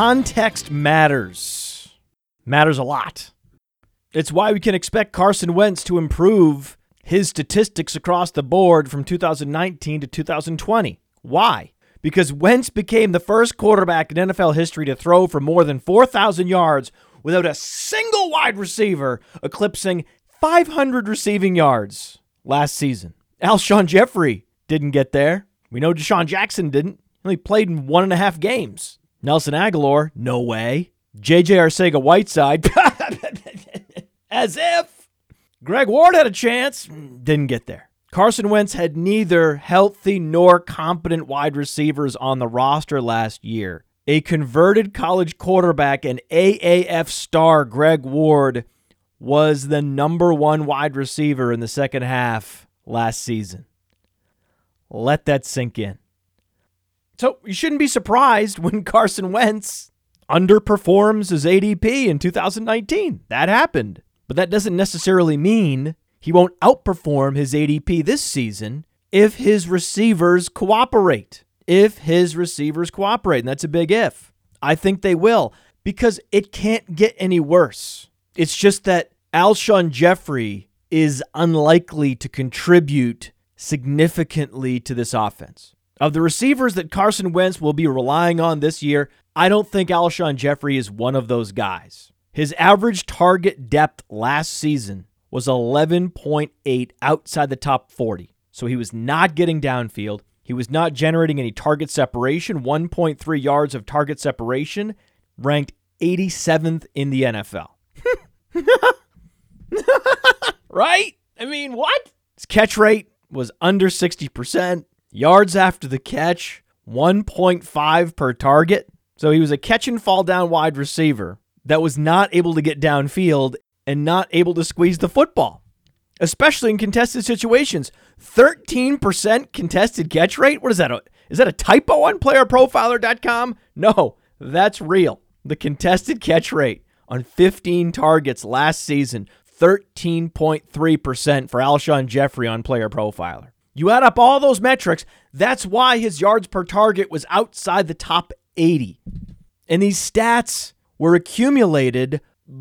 context matters. Matters a lot. It's why we can expect Carson Wentz to improve his statistics across the board from 2019 to 2020. Why? Because Wentz became the first quarterback in NFL history to throw for more than 4,000 yards without a single wide receiver eclipsing 500 receiving yards last season. Alshon Jeffery didn't get there. We know DeSean Jackson didn't. He only played in one and a half games. Nelson Agholor, no way. JJ Arcega Whiteside, as if. Greg Ward had a chance, didn't get there. Carson Wentz had neither healthy nor competent wide receivers on the roster last year. A converted college quarterback and AAF star Greg Ward was the number one wide receiver in the second half last season. Let that sink in. So you shouldn't be surprised when Carson Wentz underperforms his ADP in 2019. That happened. But that doesn't necessarily mean he won't outperform his ADP this season if his receivers cooperate. If his receivers cooperate, and that's a big if. I think they will because it can't get any worse. It's just that Alshon Jeffery is unlikely to contribute significantly to this offense. Of the receivers that Carson Wentz will be relying on this year, I don't think Alshon Jeffery is one of those guys. His average target depth last season was 11.8 outside the top 40. So he was not getting downfield. He was not generating any target separation, 1.3 yards of target separation, ranked 87th in the NFL. right? I mean, what? His catch rate was under 60%. Yards after the catch, 1.5 per target. So he was a catch and fall down wide receiver that was not able to get downfield and not able to squeeze the football, especially in contested situations. 13% contested catch rate? What is that? Is that a typo on playerprofiler.com? No, that's real. The contested catch rate on 15 targets last season 13.3% for Alshon Jeffery on Player Profiler. You add up all those metrics, that's why his yards per target was outside the top 80. And these stats were accumulated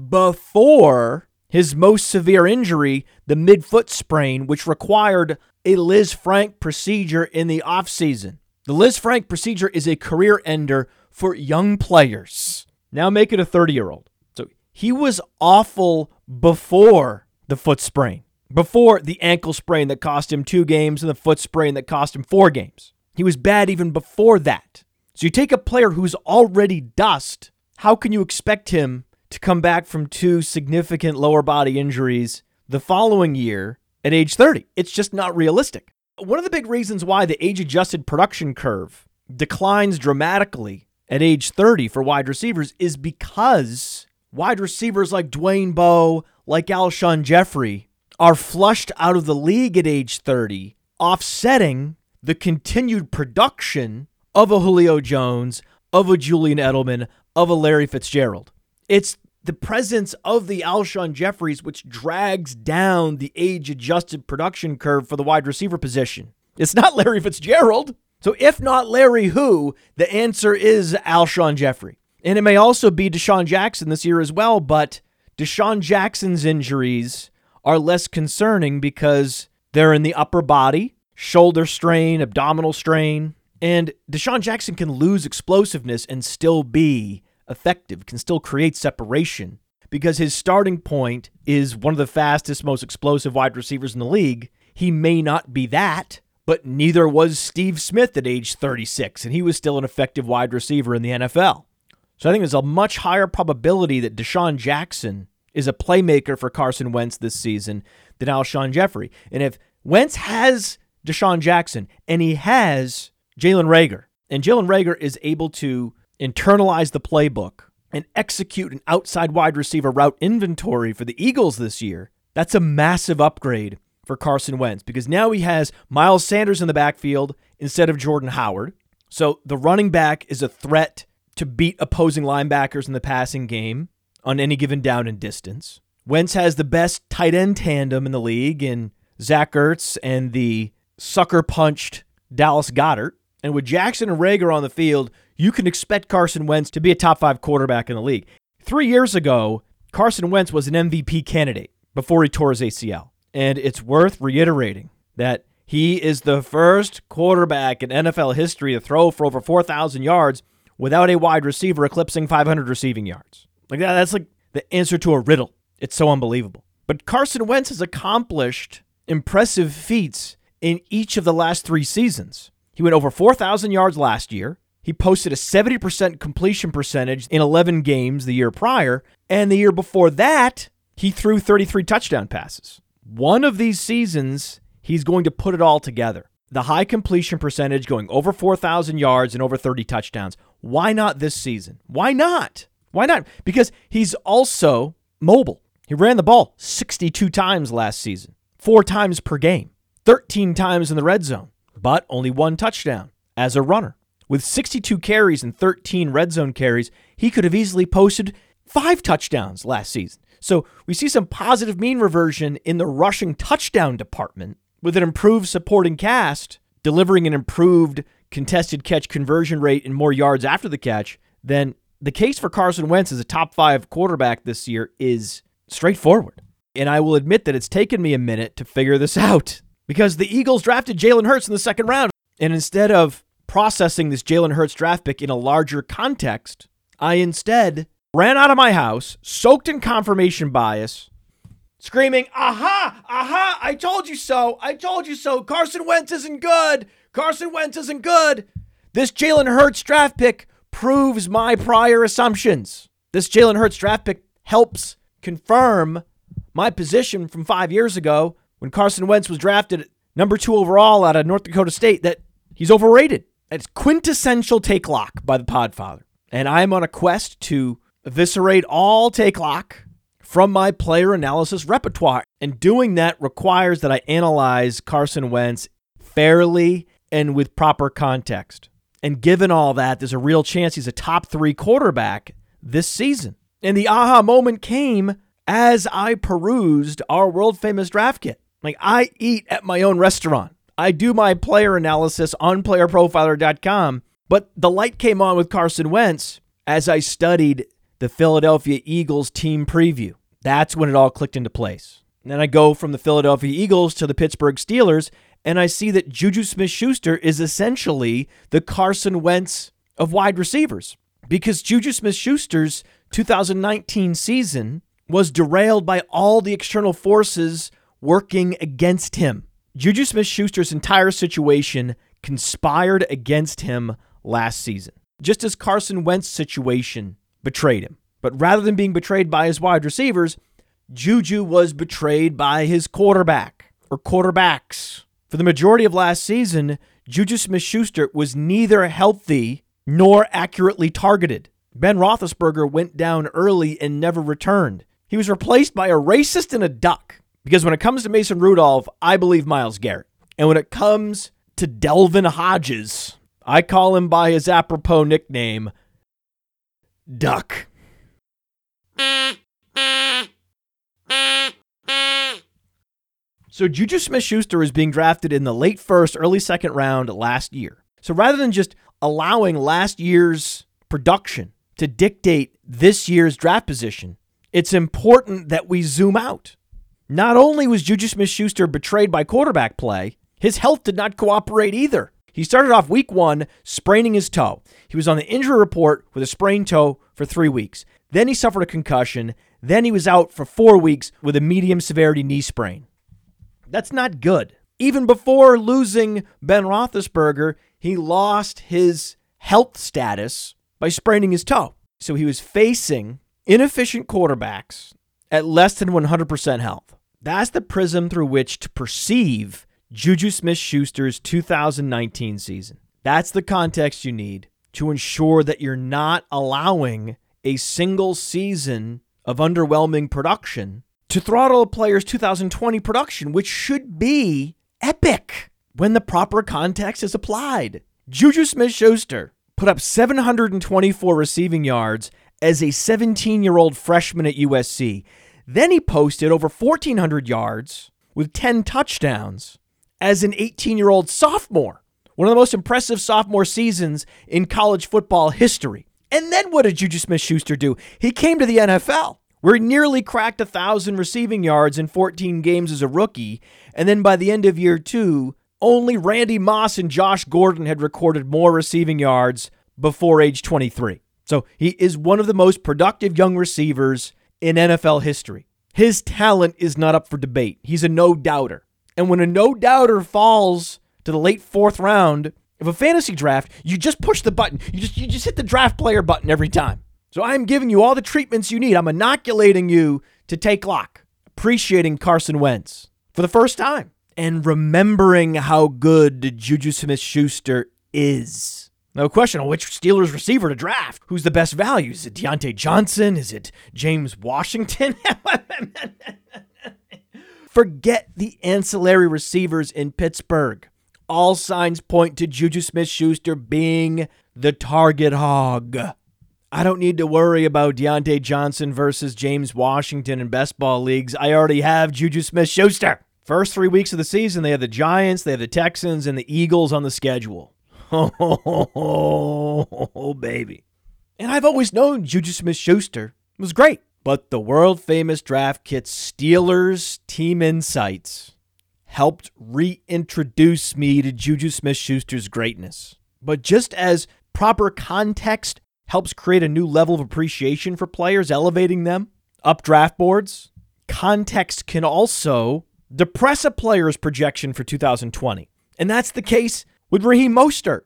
before his most severe injury, the midfoot sprain, which required a Lisfranc procedure in the offseason. The Lisfranc procedure is a career ender for young players. Now make it a 30 year old. So he was awful before the foot sprain, before the ankle sprain that cost him two games and the foot sprain that cost him four games. He was bad even before that. So you take a player who's already dust, how can you expect him to come back from two significant lower body injuries the following year at age 30? It's just not realistic. One of the big reasons why the age adjusted production curve declines dramatically at age 30 for wide receivers is because wide receivers like Dwayne Bowe, like Alshon Jeffery, are flushed out of the league at age 30, offsetting the continued production of a Julio Jones, of a Julian Edelman, of a Larry Fitzgerald. It's the presence of the Alshon Jeffries which drags down the age adjusted production curve for the wide receiver position. It's not Larry Fitzgerald. So, if not Larry, who? The answer is Alshon Jeffery. And it may also be DeSean Jackson this year as well, but DeSean Jackson's injuries are less concerning because they're in the upper body, shoulder strain, abdominal strain, and DeSean Jackson can lose explosiveness and still be effective, can still create separation because his starting point is one of the fastest, most explosive wide receivers in the league. He may not be that, but neither was Steve Smith at age 36, and he was still an effective wide receiver in the NFL. So I think there's a much higher probability that DeSean Jackson is a playmaker for Carson Wentz this season than Alshon Jeffery. And if Wentz has DeSean Jackson and he has Jalen Reagor, and Jalen Reagor is able to internalize the playbook and execute an outside wide receiver route inventory for the Eagles this year, that's a massive upgrade for Carson Wentz because now he has Miles Sanders in the backfield instead of Jordan Howard. So the running back is a threat to beat opposing linebackers in the passing game on any given down and distance. Wentz has the best tight end tandem in the league in Zach Ertz and the sucker punched Dallas Goedert. And with Jackson and Reagor on the field, you can expect Carson Wentz to be a top five quarterback in the league. Three years ago, Carson Wentz was an MVP candidate before he tore his ACL. And it's worth reiterating that he is the first quarterback in NFL history to throw for over 4,000 yards without a wide receiver eclipsing 500 receiving yards. Like that, that's like the answer to a riddle. It's so unbelievable. But Carson Wentz has accomplished impressive feats in each of the last three seasons. He went over 4,000 yards last year. He posted a 70% completion percentage in 11 games the year prior. And the year before that, he threw 33 touchdown passes. One of these seasons, he's going to put it all together. The high completion percentage going over 4,000 yards and over 30 touchdowns. Why not this season? Why not? Why not? Because he's also mobile. He ran the ball 62 times last season, four times per game, 13 times in the red zone, but only one touchdown as a runner. With 62 carries and 13 red zone carries, he could have easily posted five touchdowns last season. So we see some positive mean reversion in the rushing touchdown department with an improved supporting cast, delivering an improved contested catch conversion rate and more yards after the catch, then the case for Carson Wentz as a top five quarterback this year is straightforward. And I will admit that it's taken me a minute to figure this out because the Eagles drafted Jalen Hurts in the second round. And instead of processing this Jalen Hurts draft pick in a larger context, I instead ran out of my house, soaked in confirmation bias, screaming, Aha, aha, I told you so. I told you so. Carson Wentz isn't good. Carson Wentz isn't good. This Jalen Hurts draft pick proves my prior assumptions. This Jalen Hurts draft pick helps confirm my position from five years ago when Carson Wentz was drafted number two overall out of North Dakota State that he's overrated. It's quintessential take lock by the Podfather. And I'm on a quest to eviscerate all take lock from my player analysis repertoire. And doing that requires that I analyze Carson Wentz fairly and with proper context. And given all that, there's a real chance he's a top three quarterback this season. And the aha moment came as I perused our world famous draft kit. Like I eat at my own restaurant. I do my player analysis on playerprofiler.com, but the light came on with Carson Wentz as I studied the Philadelphia Eagles team preview. That's when it all clicked into place. And then I go from the Philadelphia Eagles to the Pittsburgh Steelers, and I see that Juju Smith Schuster is essentially the Carson Wentz of wide receivers because Juju Smith Schuster's 2019 season was derailed by all the external forces working against him. Juju Smith Schuster's entire situation conspired against him last season, just as Carson Wentz's situation betrayed him. But rather than being betrayed by his wide receivers, Juju was betrayed by his quarterback or quarterbacks. For the majority of last season, Juju Smith Schuster was neither healthy nor accurately targeted. Ben Roethlisberger went down early and never returned. He was replaced by a racist and a duck. Because when it comes to Mason Rudolph, I believe Myles Garrett. And when it comes to Devlin Hodges, I call him by his apropos nickname, Duck. So Juju Smith Schuster is being drafted in the late first, early second round last year. So rather than just allowing last year's production to dictate this year's draft position, it's important that we zoom out. Not only was Juju Smith Schuster betrayed by quarterback play, his health did not cooperate either. He started off week one spraining his toe. He was on the injury report with a sprained toe for three weeks. Then he suffered a concussion. Then he was out for four weeks with a medium severity knee sprain. That's not good. Even before losing Ben Roethlisberger, he lost his health status by spraining his toe. So he was facing inefficient quarterbacks at less than 100% health. That's the prism through which to perceive Juju Smith Schuster's 2019 season. That's the context you need to ensure that you're not allowing a single season of underwhelming production to throttle a player's 2020 production, which should be epic when the proper context is applied. Juju Smith Schuster put up 724 receiving yards as a 17 year old freshman at USC. Then he posted over 1,400 yards with 10 touchdowns as an 18 year old sophomore. one of the most impressive sophomore seasons in college football history. And then what did Juju Smith Schuster do? He came to the NFL, where he nearly cracked a 1,000 receiving yards in 14 games as a rookie. And then by the end of year two, only Randy Moss and Josh Gordon had recorded more receiving yards before age 23. So he is one of the most productive young receivers in NFL history. His talent is not up for debate. He's a no doubter. And when a no doubter falls to the late fourth round of a fantasy draft, you just push the button. You just you just hit the draft player button every time. So I'm giving you all the treatments you need. I'm inoculating you to take lock, appreciating Carson Wentz for the first time, and remembering how good Juju Smith Schuster is. No question on which Steelers receiver to draft. Who's the best value? Is it Diontae Johnson? Is it James Washington? Forget the ancillary receivers in Pittsburgh. All signs point to Juju Smith Schuster being the target hog. I don't need to worry about Diontae Johnson versus James Washington in best ball leagues. I already have Juju Smith Schuster. First three weeks of the season, they have the Giants, they have the Texans, and the Eagles on the schedule. Oh, baby. And I've always known Juju Smith Schuster was great. But the world famous draft kit Steelers Team Insights helped reintroduce me to Juju Smith Schuster's greatness. But just as proper context helps create a new level of appreciation for players, elevating them up draft boards, context can also depress a player's projection for 2020. And that's the case with Raheem Mostert.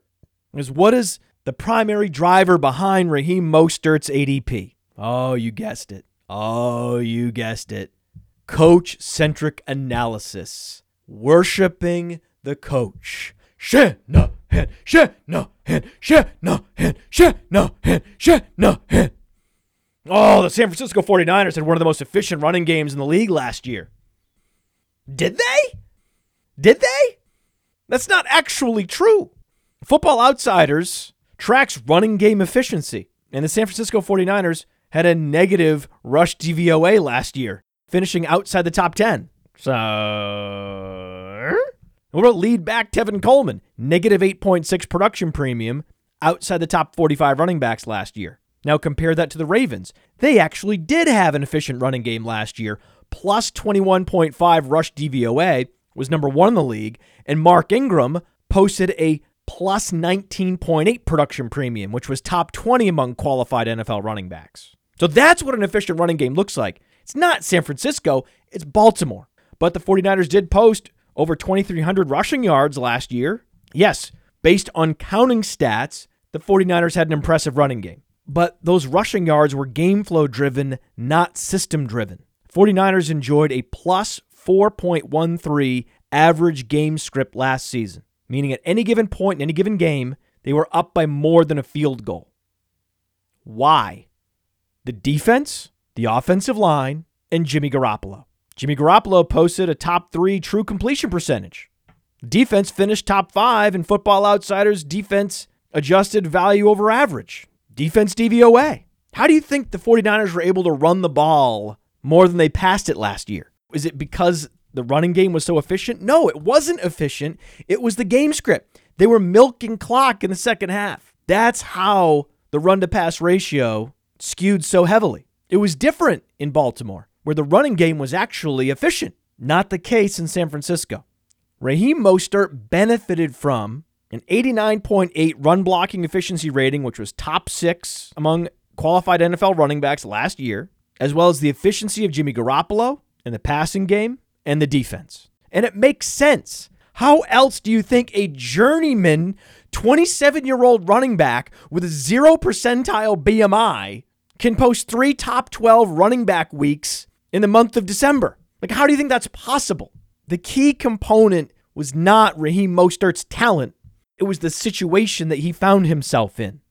Is what is the primary driver behind Raheem Mostert's ADP? Oh, you guessed it. Oh, you guessed it. Coach centric analysis. Worshiping the coach. Shanahan, Shanahan, Shanahan, Shanahan, Shanahan. Oh, the San Francisco 49ers had one of the most efficient running games in the league last year. Did they? Did they? That's not actually true. Football Outsiders tracks running game efficiency, and the San Francisco 49ers had a negative rush DVOA last year, finishing outside the top 10. So, what about lead back Tevin Coleman? Negative 8.6 production premium outside the top 45 running backs last year. Now compare that to the Ravens. They actually did have an efficient running game last year, plus 21.5 rush DVOA, was number one in the league, and Mark Ingram posted a plus 19.8 production premium, which was top 20 among qualified NFL running backs. So that's what an efficient running game looks like. It's not San Francisco, it's Baltimore. But the 49ers did post over 2,300 rushing yards last year. Yes, based on counting stats, the 49ers had an impressive running game. But those rushing yards were game flow driven, not system driven. 49ers enjoyed a plus 4.13 average game script last season, meaning at any given point in any given game, they were up by more than a field goal. Why? the defense, the offensive line, and Jimmy Garoppolo. Jimmy Garoppolo posted a top three true completion percentage. Defense finished top five in Football Outsiders defense adjusted value over average. Defense DVOA. How do you think the 49ers were able to run the ball more than they passed it last year? Is it because the running game was so efficient? No, it wasn't efficient. It was the game script. They were milking clock in the second half. That's how the run to pass ratio skewed so heavily. It was different in Baltimore, where the running game was actually efficient. Not the case in San Francisco. Raheem Mostert benefited from an 89.8 run blocking efficiency rating, which was top six among qualified NFL running backs last year, as well as the efficiency of Jimmy Garoppolo in the passing game and the defense. And it makes sense. How else do you think a journeyman 27 year old running back with a zero percentile BMI can post three top 12 running back weeks in the month of December. Like, how do you think that's possible? The key component was not Raheem Mostert's talent, it was the situation that he found himself in.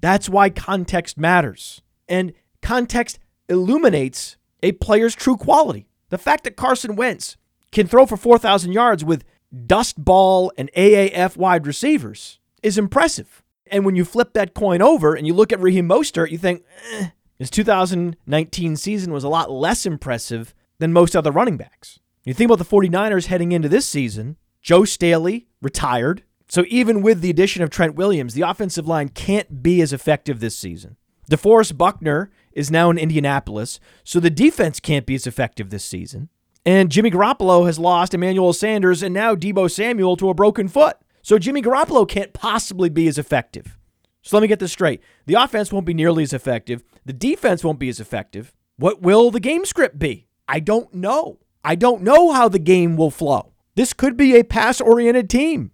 That's why context matters. And context illuminates a player's true quality. The fact that Carson Wentz can throw for 4,000 yards with dust ball and AAF wide receivers is impressive. And when you flip that coin over and you look at Raheem Mostert, you think, eh, his 2019 season was a lot less impressive than most other running backs. You think about the 49ers heading into this season, Joe Staley retired. So even with the addition of Trent Williams, the offensive line can't be as effective this season. DeForest Buckner is now in Indianapolis, so the defense can't be as effective this season. And Jimmy Garoppolo has lost Emmanuel Sanders and now Deebo Samuel to a broken foot. So Jimmy Garoppolo can't possibly be as effective. So let me get this straight. The offense won't be nearly as effective. The defense won't be as effective. What will the game script be? I don't know. I don't know how the game will flow. This could be a pass oriented team.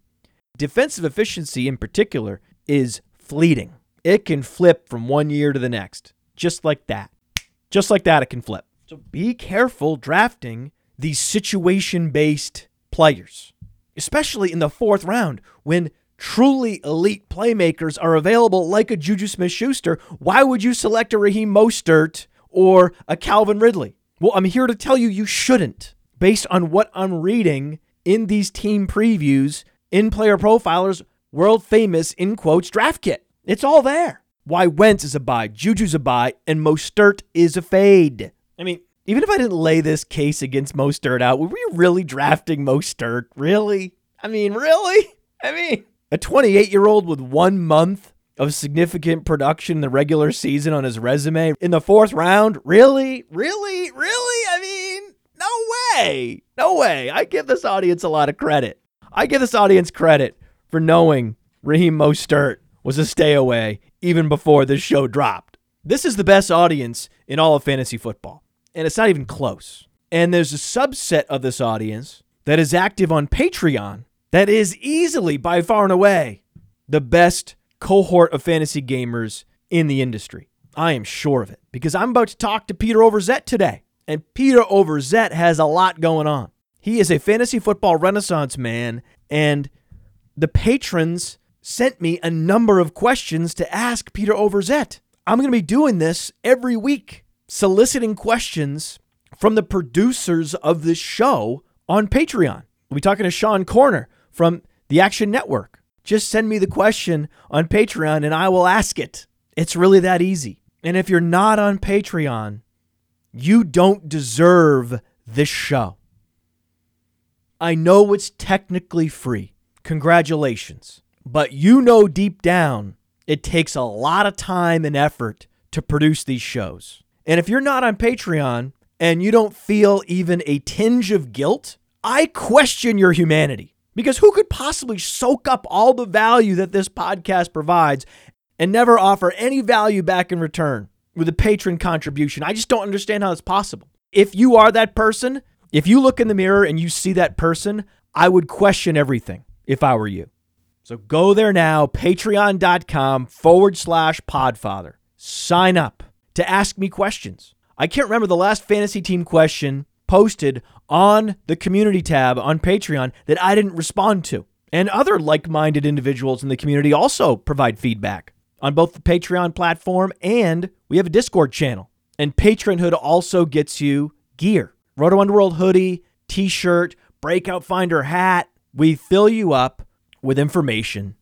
Defensive efficiency, in particular, is fleeting. It can flip from one year to the next, just like that. Just like that, it can flip. So be careful drafting these situation based players, especially in the fourth round when truly elite playmakers are available like a Juju Smith Schuster. Why would you select a Raheem Mostert or a Calvin Ridley? Well, I'm here to tell you you shouldn't, based on what I'm reading in these team previews in Player Profiler's world famous, in quotes, draft kit. It's all there. Why Wentz is a buy, Juju's a buy, and Mostert is a fade. I mean, even if I didn't lay this case against Mostert out, were we really drafting Mostert? Really? I mean, really? I mean, a 28 year old with one month of significant production in the regular season on his resume in the fourth round? Really? Really? Really? I mean, no way. No way. I give this audience a lot of credit. I give this audience credit for knowing Raheem Mostert was a stay away even before this show dropped. This is the best audience in all of fantasy football, and it's not even close. And there's a subset of this audience that is active on Patreon that is easily, by far and away, the best cohort of fantasy gamers in the industry. I am sure of it because I'm about to talk to Peter Overzet today. And Peter Overzet has a lot going on. He is a fantasy football renaissance man, and the patrons sent me a number of questions to ask Peter Overzet. I'm going to be doing this every week, soliciting questions from the producers of this show on Patreon. We'll be talking to Sean Koerner from the Action Network. Just send me the question on Patreon and I will ask it. It's really that easy. And if you're not on Patreon, you don't deserve this show. I know it's technically free. Congratulations. But you know deep down, it takes a lot of time and effort to produce these shows. And if you're not on Patreon and you don't feel even a tinge of guilt, I question your humanity. Because who could possibly soak up all the value that this podcast provides and never offer any value back in return with a patron contribution? I just don't understand how it's possible. If you are that person, if you look in the mirror and you see that person, I would question everything if I were you. So go there now, patreon.com forward slash podfather. Sign up to ask me questions. I can't remember the last fantasy team question posted on the community tab on Patreon that I didn't respond to. And other like minded individuals in the community also provide feedback on both the Patreon platform and we have a Discord channel. And Patronhood also gets you gear Roto Underworld hoodie, t shirt, Breakout Finder hat. We fill you up with information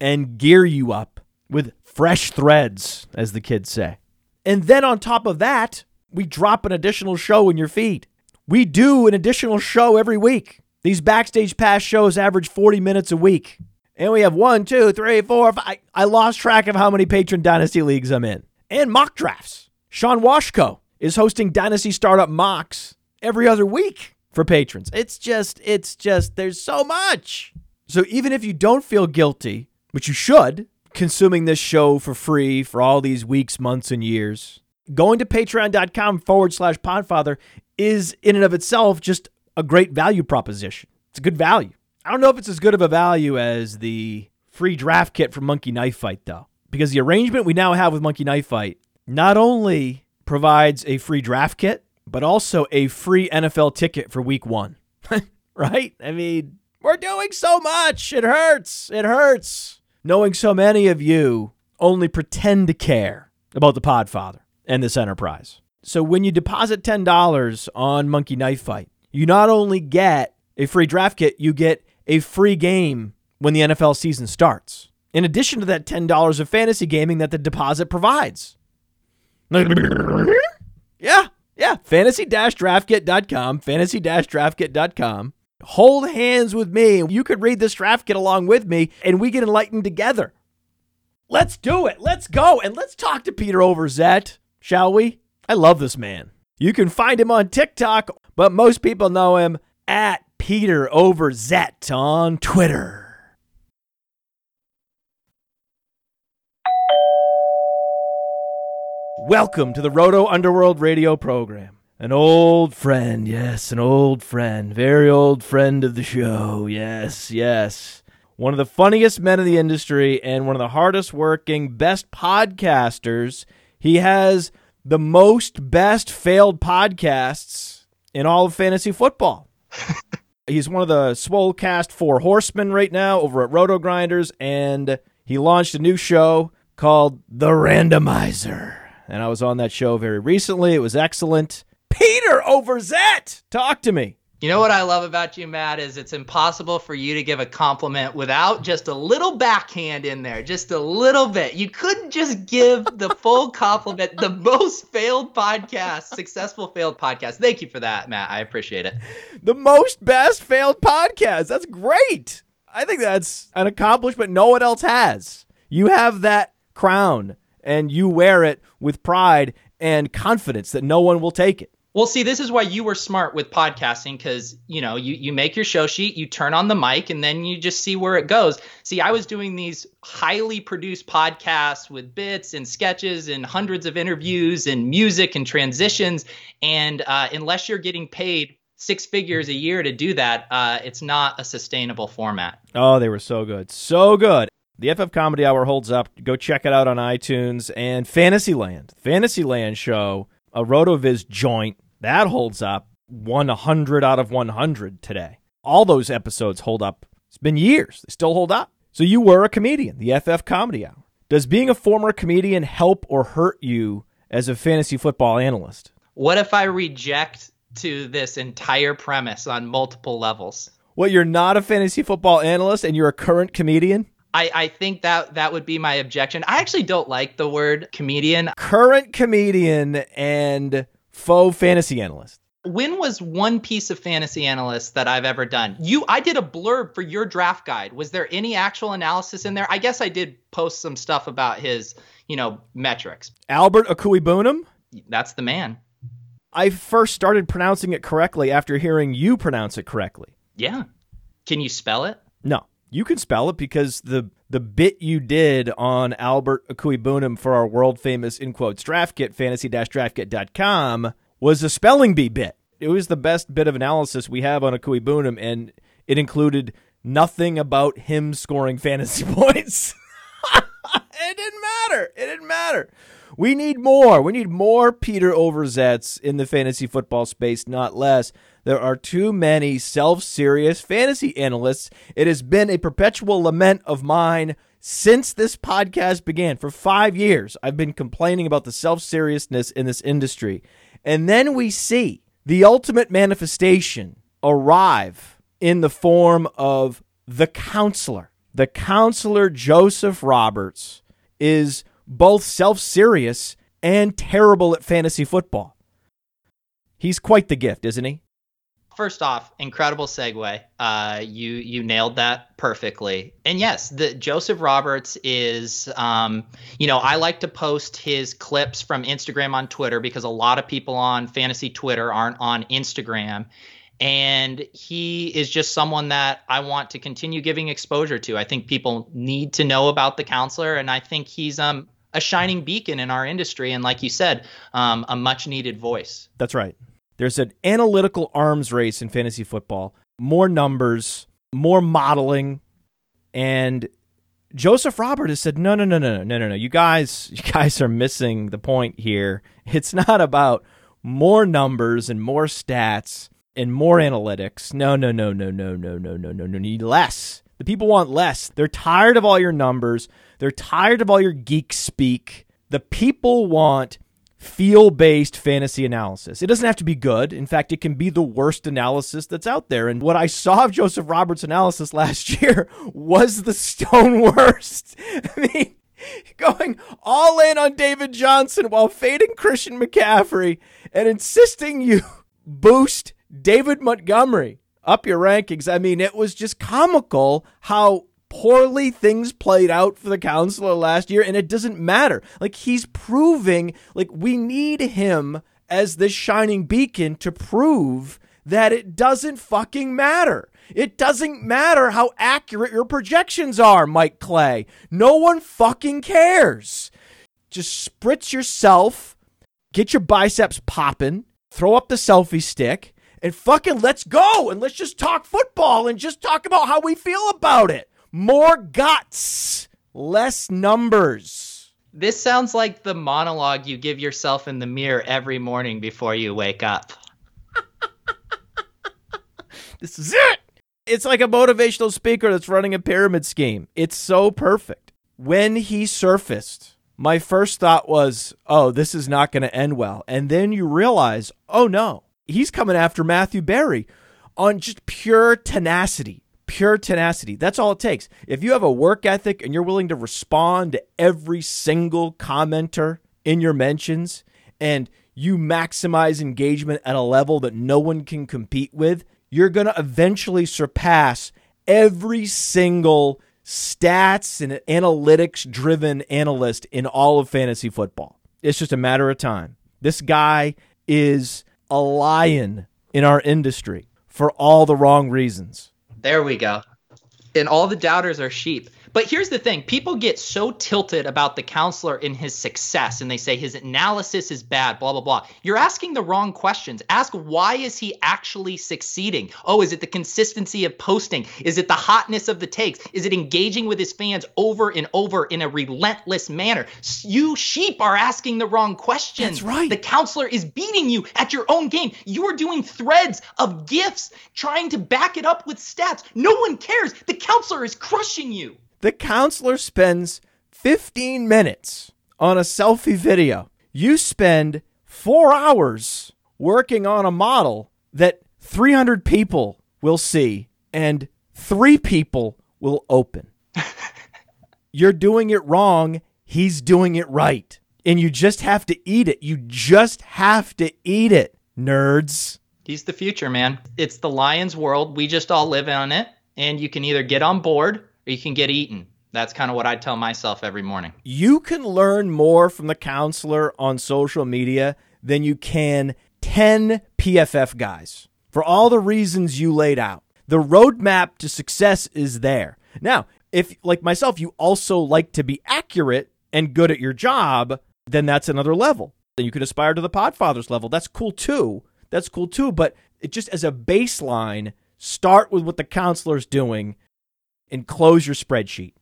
and gear you up with fresh threads, as the kids say. And then on top of that, we drop an additional show in your feed. We do an additional show every week. These backstage pass shows average 40 minutes a week. And we have one, two, three, four, five. I lost track of how many patron dynasty leagues I'm in. And mock drafts. Sean Washko is hosting Dynasty Startup mocks every other week for patrons. It's just, it's just, there's so much. So even if you don't feel guilty, which you should, consuming this show for free for all these weeks, months, and years, going to patreon.com forward slash podfather is in and of itself just a great value proposition. It's a good value. I don't know if it's as good of a value as the free draft kit from Monkey Knife Fight, though, because the arrangement we now have with Monkey Knife Fight not only provides a free draft kit, but also a free NFL ticket for week one. right? I mean, we're doing so much. It hurts. It hurts. Knowing so many of you only pretend to care about the Podfather and this enterprise. So when you deposit $10 on Monkey Knife Fight, you not only get a free draft kit, you get a free game when the NFL season starts. In addition to that $10 of fantasy gaming that the deposit provides. yeah, yeah. Fantasy-draftkit.com, fantasy-draftkit.com Hold hands with me. You could read this draft kit along with me, and we get enlightened together. Let's do it. Let's go. And let's talk to Peter Overzet, shall we? I love this man. You can find him on TikTok, but most people know him at Peter Overzet on Twitter. Welcome to the Roto Underworld radio program. An old friend, yes, an old friend, very old friend of the show, yes, yes. One of the funniest men in the industry and one of the hardest working, best podcasters. He has the most best failed podcasts in all of fantasy football. He's one of the Swolecast Four Horsemen right now over at Roto Grinders, and he launched a new show called The Randomizer and I was on that show very recently. It was excellent. Peter Overzet, talk to me. You know what I love about you, Matt, is it's impossible for you to give a compliment without just a little backhand in there, just a little bit. You couldn't just give the full compliment, the most failed podcast, successful failed podcast. Thank you for that, Matt. I appreciate it. The most best failed podcast. That's great. I think that's an accomplishment no one else has. You have that crown and you wear it with pride and confidence that no one will take it. Well, see, this is why you were smart with podcasting because, you know, you, you make your show sheet, you turn on the mic, and then you just see where it goes. See, I was doing these highly produced podcasts with bits and sketches and hundreds of interviews and music and transitions. And uh, unless you're getting paid six figures a year to do that, uh, it's not a sustainable format. Oh, they were so good. So good. The FF Comedy Hour holds up. Go check it out on iTunes and Fantasyland. Fantasyland show, a RotoViz joint, that holds up 100 out of 100 today. All those episodes hold up. It's been years. They still hold up. So you were a comedian, the FF Comedy Hour. Does being a former comedian help or hurt you as a fantasy football analyst? What if I reject to this entire premise on multiple levels? well you're not a fantasy football analyst and you're a current comedian? I, I think that that would be my objection. I actually don't like the word comedian. Current comedian and faux fantasy analyst. When was one piece of fantasy analyst that I've ever done? You I did a blurb for your draft guide. Was there any actual analysis in there? I guess I did post some stuff about his, you know, metrics. Albert Okwuegbunam? That's the man. I first started pronouncing it correctly after hearing you pronounce it correctly. Yeah. Can you spell it? No. You can spell it because the the bit you did on Albert Okwuegbunam for our world famous in quotes draft kit fantasy-draftkit.com was a spelling bee bit. It was the best bit of analysis we have on Okwuegbunam and it included nothing about him scoring fantasy points. it didn't matter. It didn't matter. We need more. We need more Peter Overzets in the fantasy football space, not less. There are too many self serious fantasy analysts. It has been a perpetual lament of mine since this podcast began. For five years, I've been complaining about the self seriousness in this industry. And then we see the ultimate manifestation arrive in the form of the counselor. The counselor, Joseph Roberts, is both self serious and terrible at fantasy football. He's quite the gift, isn't he? First off, incredible segue. Uh, you you nailed that perfectly. And yes, the Joseph Roberts is, um, you know, I like to post his clips from Instagram on Twitter because a lot of people on fantasy Twitter aren't on Instagram. And he is just someone that I want to continue giving exposure to. I think people need to know about the counselor, and I think he's um, a shining beacon in our industry. And like you said, um, a much needed voice. That's right. There's an analytical arms race in fantasy football, more numbers, more modeling, and Joseph Robert has said, no, no, no, no, no, no, no. You guys, you guys are missing the point here. It's not about more numbers and more stats and more analytics. No, no, no, no, no, no, no, no, no, no. Need less. The people want less. They're tired of all your numbers. They're tired of all your geek speak. The people want feel based fantasy analysis. It doesn't have to be good. In fact, it can be the worst analysis that's out there. And what I saw of Joseph Roberts' analysis last year was the stone worst. I mean, going all in on David Johnson while fading Christian McCaffrey and insisting you boost David Montgomery. up your rankings. I mean, it was just comical how poorly things played out for the counselor last year, and it doesn't matter. Like, he's proving, like, we need him as this shining beacon to prove that it doesn't fucking matter. It doesn't matter how accurate your projections are, Mike Clay. No one fucking cares. Just spritz yourself, get your biceps popping, throw up the selfie stick, and fucking let's go and let's just talk football and just talk about how we feel about it. More guts, less numbers. This sounds like the monologue you give yourself in the mirror every morning before you wake up. this is it. It's like a motivational speaker that's running a pyramid scheme. It's so perfect. When he surfaced, my first thought was, oh, this is not going to end well. And then you realize, oh no, he's coming after Matthew Berry on just pure tenacity. Pure tenacity. That's all it takes. If you have a work ethic and you're willing to respond to every single commenter in your mentions and you maximize engagement at a level that no one can compete with, you're going to eventually surpass every single stats and analytics driven analyst in all of fantasy football. It's just a matter of time. This guy is a lion in our industry for all the wrong reasons. There we go. And all the doubters are sheep. But here's the thing people get so tilted about the counselor in his success and they say his analysis is bad, blah, blah, blah. You're asking the wrong questions. Ask why is he actually succeeding? Oh, is it the consistency of posting? Is it the hotness of the takes? Is it engaging with his fans over and over in a relentless manner? You sheep are asking the wrong questions. That's right. The counselor is beating you at your own game. You are doing threads of gifts trying to back it up with stats. No one cares. The counselor is crushing you. The counselor spends 15 minutes on a selfie video. You spend four hours working on a model that 300 people will see and three people will open. You're doing it wrong. He's doing it right. And you just have to eat it. You just have to eat it, nerds. He's the future, man. It's the lion's world. We just all live on it. And you can either get on board you can get eaten. That's kind of what I tell myself every morning. You can learn more from the counselor on social media than you can 10 PFF guys for all the reasons you laid out. The roadmap to success is there. Now, if, like myself, you also like to be accurate and good at your job, then that's another level. Then you can aspire to the Podfathers level. That's cool too. That's cool too. But it just as a baseline, start with what the counselor's doing and close your spreadsheet.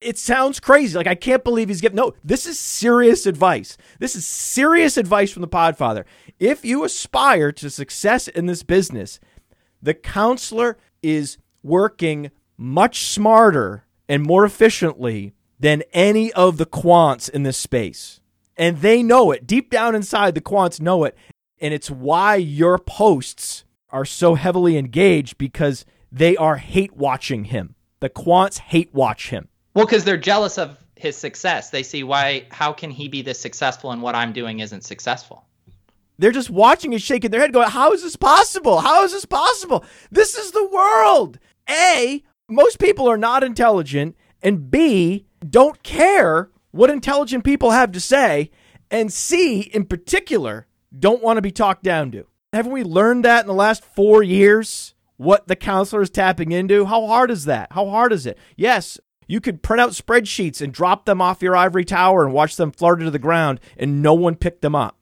It sounds crazy. Like I can't believe he's giving. No, this is serious advice. This is serious advice from the Podfather. If you aspire to success in this business, the counselor is working much smarter and more efficiently than any of the quants in this space. And they know it. Deep down inside, the quants know it. And it's why your posts are so heavily engaged because they are hate watching him. The quants hate watch him. Well, because they're jealous of his success. They see why, how can he be this successful and what I'm doing isn't successful? They're just watching and shaking their head, going, How is this possible? How is this possible? This is the world. A, most people are not intelligent. And B, don't care what intelligent people have to say. And C, in particular, don't want to be talked down to. Haven't we learned that in the last four years? What the counselor is tapping into? How hard is that? How hard is it? Yes, you could print out spreadsheets and drop them off your ivory tower and watch them flutter to the ground and no one picked them up.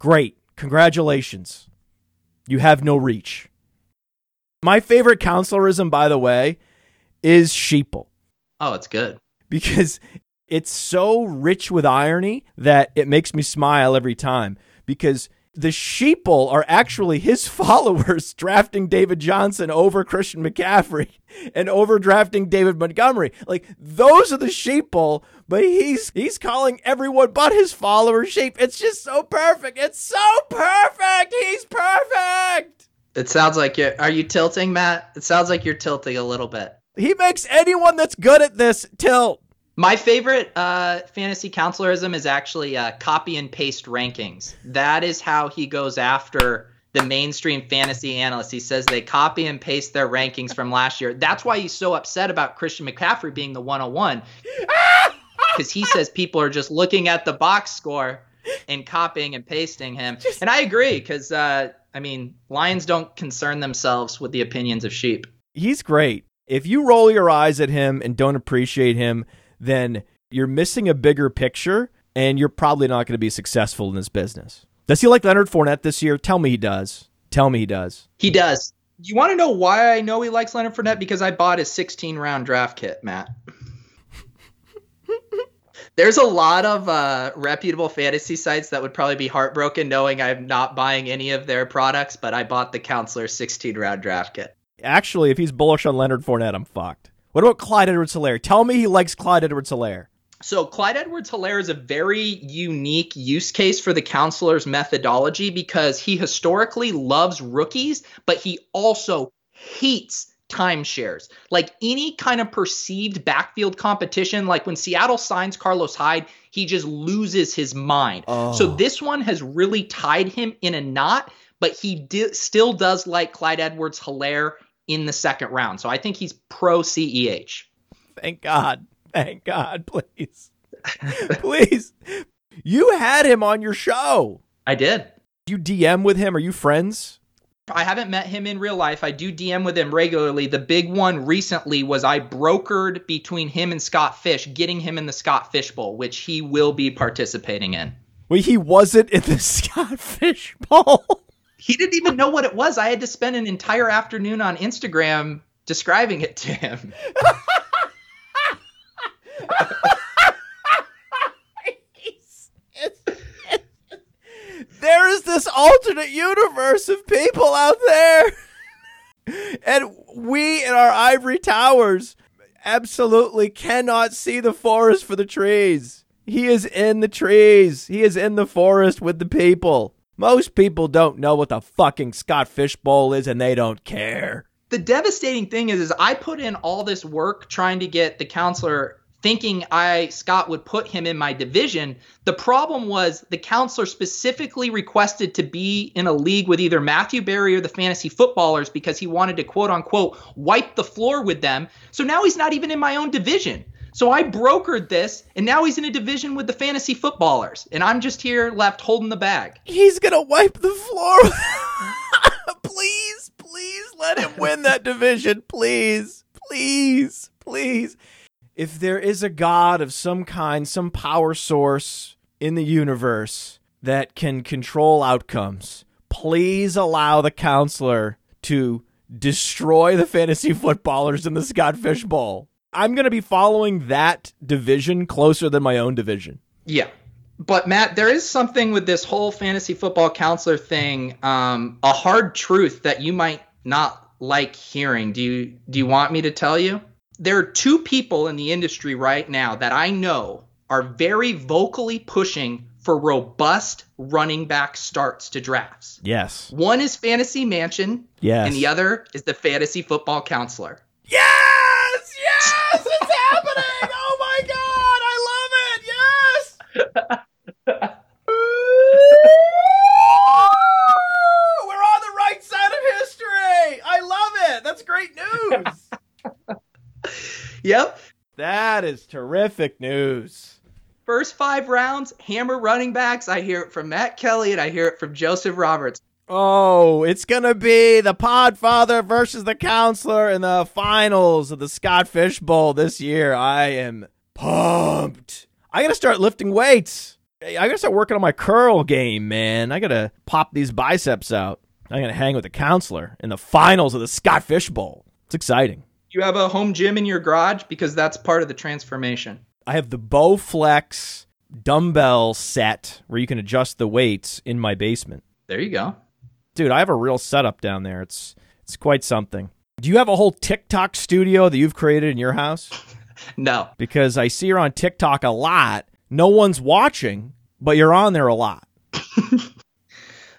Great. Congratulations. You have no reach. My favorite counselorism, by the way, is sheeple. Oh, it's good. Because it's so rich with irony that it makes me smile every time. Because the sheeple are actually his followers drafting David Johnson over Christian McCaffrey and over drafting David Montgomery. Like those are the sheeple, but he's he's calling everyone but his followers sheep. It's just so perfect. It's so perfect. He's perfect. It sounds like you're are you tilting, Matt? It sounds like you're tilting a little bit. He makes anyone that's good at this tilt. My favorite uh, fantasy counselorism is actually uh, copy and paste rankings. That is how he goes after the mainstream fantasy analysts. He says they copy and paste their rankings from last year. That's why he's so upset about Christian McCaffrey being the 101. Because he says people are just looking at the box score and copying and pasting him. And I agree, because, uh, I mean, lions don't concern themselves with the opinions of sheep. He's great. If you roll your eyes at him and don't appreciate him, then you're missing a bigger picture and you're probably not going to be successful in this business. Does he like Leonard Fournette this year? Tell me he does. Tell me he does. He does. You want to know why I know he likes Leonard Fournette? Because I bought his 16 round draft kit, Matt. There's a lot of uh, reputable fantasy sites that would probably be heartbroken knowing I'm not buying any of their products, but I bought the Counselor 16 round draft kit. Actually, if he's bullish on Leonard Fournette, I'm fucked. What about Clyde Edwards Helaire? Tell me he likes Clyde Edwards Helaire. So Clyde Edwards Helaire is a very unique use case for the counselor's methodology because he historically loves rookies, but he also hates timeshares. Like any kind of perceived backfield competition, like when Seattle signs Carlos Hyde, he just loses his mind. Oh. So this one has really tied him in a knot, but he di- still does like Clyde Edwards Helaire in the second round. So I think he's pro CEH. Thank God. Thank God, please. please. You had him on your show. I did. You DM with him? Are you friends? I haven't met him in real life. I do DM with him regularly. The big one recently was I brokered between him and Scott Fish, getting him in the Scott Fish Bowl, which he will be participating in. Wait, he wasn't in the Scott Fish Bowl. He didn't even know what it was. I had to spend an entire afternoon on Instagram describing it to him. there is this alternate universe of people out there. and we in our ivory towers absolutely cannot see the forest for the trees. He is in the trees. He is in the forest with the people. Most people don't know what the fucking Scott Fishbowl is and they don't care. The devastating thing is, is I put in all this work trying to get the counselor thinking I Scott would put him in my division. The problem was the counselor specifically requested to be in a league with either Matthew Berry or the fantasy footballers because he wanted to quote unquote wipe the floor with them. So now he's not even in my own division. So I brokered this, and now he's in a division with the fantasy footballers, and I'm just here left holding the bag. He's gonna wipe the floor. please, please let him win that division. Please, please, please if there is a god of some kind, some power source in the universe that can control outcomes, please allow the counselor to destroy the fantasy footballers in the Scott Fish Bowl. I'm going to be following that division closer than my own division. Yeah. But Matt, there is something with this whole fantasy football counselor thing, um, a hard truth that you might not like hearing. Do you do you want me to tell you? there are two people in the industry right now that I know are very vocally pushing for robust running back starts to drafts. Yes. One is Fantasy Mansion. Yes. And the other is the Fantasy Football Counselor. Yes! Yes! It's happening! Oh my god! I love it! Yes! We're on the right side of history! I love it! That's great news! Yep. That is terrific news. First five rounds, hammer running backs. I hear it from Matt Kelly and I hear it from Joseph Roberts. Oh, it's going to be the Podfather versus the Counselor in the finals of the Scott Fish Bowl this year. I am pumped. I got to start lifting weights. I got to start working on my curl game, man. I got to pop these biceps out. I'm going to hang with the Counselor in the finals of the Scott Fish Bowl. It's exciting you have a home gym in your garage because that's part of the transformation. I have the Bowflex dumbbell set where you can adjust the weights in my basement. There you go. Dude, I have a real setup down there. It's it's quite something. Do you have a whole TikTok studio that you've created in your house? no. Because I see you're on TikTok a lot. No one's watching, but you're on there a lot.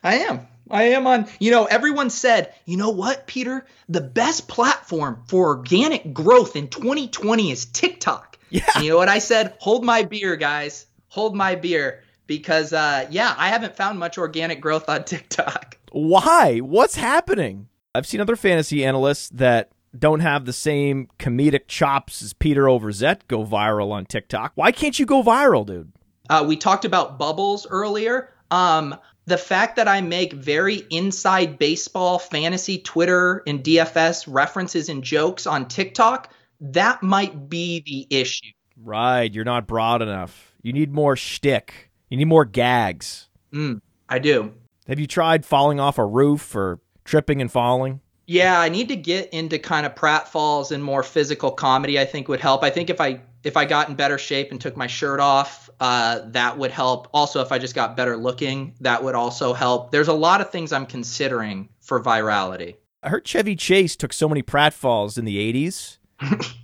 I am. I am on, you know, everyone said, you know what, Peter? The best platform for organic growth in 2020 is TikTok. Yeah. And you know what I said? Hold my beer, guys. Hold my beer. Because, uh, yeah, I haven't found much organic growth on TikTok. Why? What's happening? I've seen other fantasy analysts that don't have the same comedic chops as Peter Overzet go viral on TikTok. Why can't you go viral, dude? Uh, we talked about bubbles earlier. Um, the fact that I make very inside baseball fantasy Twitter and DFS references and jokes on TikTok, that might be the issue. Right. You're not broad enough. You need more shtick. You need more gags. Mm, I do. Have you tried falling off a roof or tripping and falling? Yeah, I need to get into kind of pratfalls and more physical comedy. I think would help. I think if I if I got in better shape and took my shirt off, uh, that would help. Also, if I just got better looking, that would also help. There's a lot of things I'm considering for virality. I heard Chevy Chase took so many pratfalls in the '80s,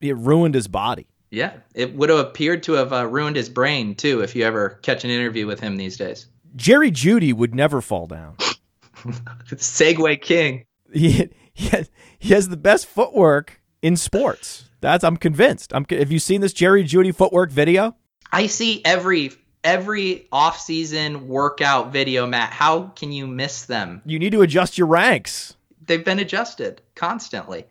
it ruined his body. Yeah, it would have appeared to have uh, ruined his brain too if you ever catch an interview with him these days. Jerry Jeudy would never fall down. Segway king. He, he, has, he has the best footwork in sports. That's I'm convinced. I'm. Have you seen this Jerry Jeudy footwork video? I see every every off-season workout video, Matt. How can you miss them? You need to adjust your ranks. They've been adjusted constantly.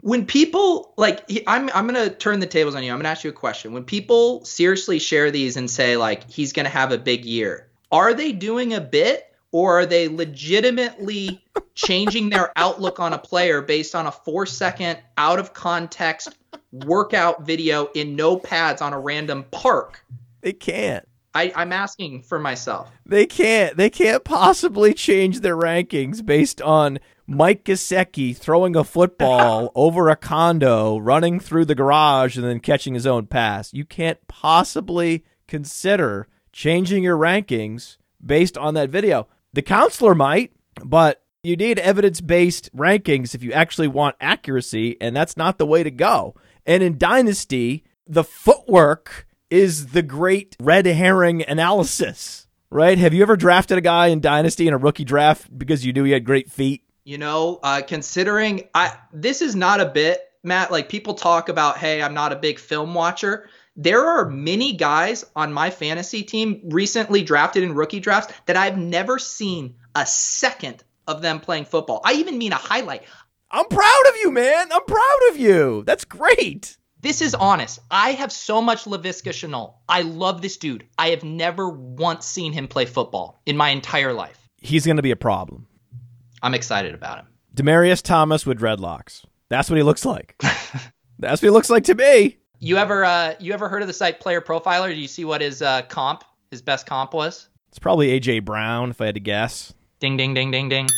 When people like, I'm I'm gonna turn the tables on you. I'm gonna ask you a question. When people seriously share these and say like he's gonna have a big year, are they doing a bit or are they legitimately changing their outlook on a player based on a four second out of context workout video in no pads on a random park? They can't. I, I'm asking for myself. They can't. They can't possibly change their rankings based on Mike Gesicki throwing a football over a condo, running through the garage, and then catching his own pass. You can't possibly consider changing your rankings based on that video. The counselor might, but you need evidence based rankings if you actually want accuracy, and that's not the way to go. And in Dynasty, the footwork is the great red herring analysis, right? Have you ever drafted a guy in Dynasty in a rookie draft because you knew he had great feet? You know, uh, considering I this is not a bit, Matt. Like people talk about, hey, I'm not a big film watcher there are many guys on my fantasy team recently drafted in rookie drafts that I've never seen a second of them playing football. I even mean a highlight. I'm proud of you, man. I'm proud of you. That's great. This is honest. I have so much Laviska Shenault. I love this dude. I have never once seen him play football in my entire life. He's going to be a problem. I'm excited about him. Demaryius Thomas with dreadlocks. That's what he looks like. That's what he looks like to me. You ever uh, you ever heard of the site Player Profiler? Do you see what his uh, comp, his best comp was? It's probably AJ Brown, if I had to guess. Ding ding ding ding ding.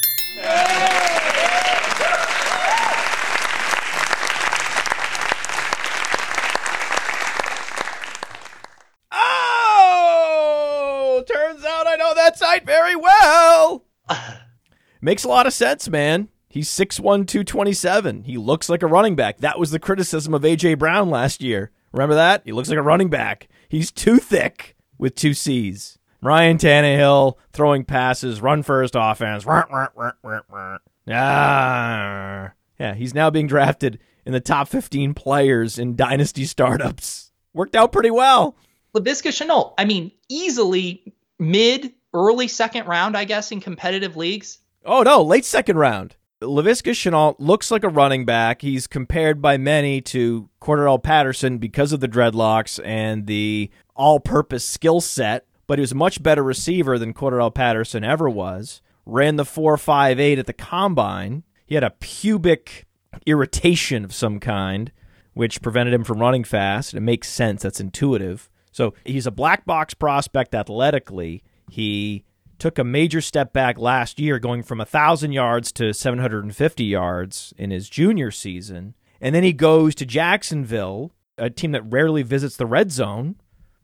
Oh, turns out I know that site very well. Makes a lot of sense, man. He's 6'1, 227. He looks like a running back. That was the criticism of A.J. Brown last year. Remember that? He looks like a running back. He's too thick with two C's. Ryan Tannehill throwing passes, run first offense. Ah. Yeah, he's now being drafted in the top 15 players in dynasty startups. Worked out pretty well. Laviska Shenault, I mean, easily mid, early second round, I guess, in competitive leagues. Oh, no, late second round. Laviska Shenault looks like a running back. He's compared by many to Cordarrelle Patterson because of the dreadlocks and the all-purpose skill set, but he was a much better receiver than Cordarrelle Patterson ever was. Ran the 4.58 at the combine. He had a pubic irritation of some kind, which prevented him from running fast. It makes sense. That's intuitive. So he's a black box prospect athletically. He took a major step back last year, going from 1,000 yards to 750 yards in his junior season. And then he goes to Jacksonville, a team that rarely visits the red zone,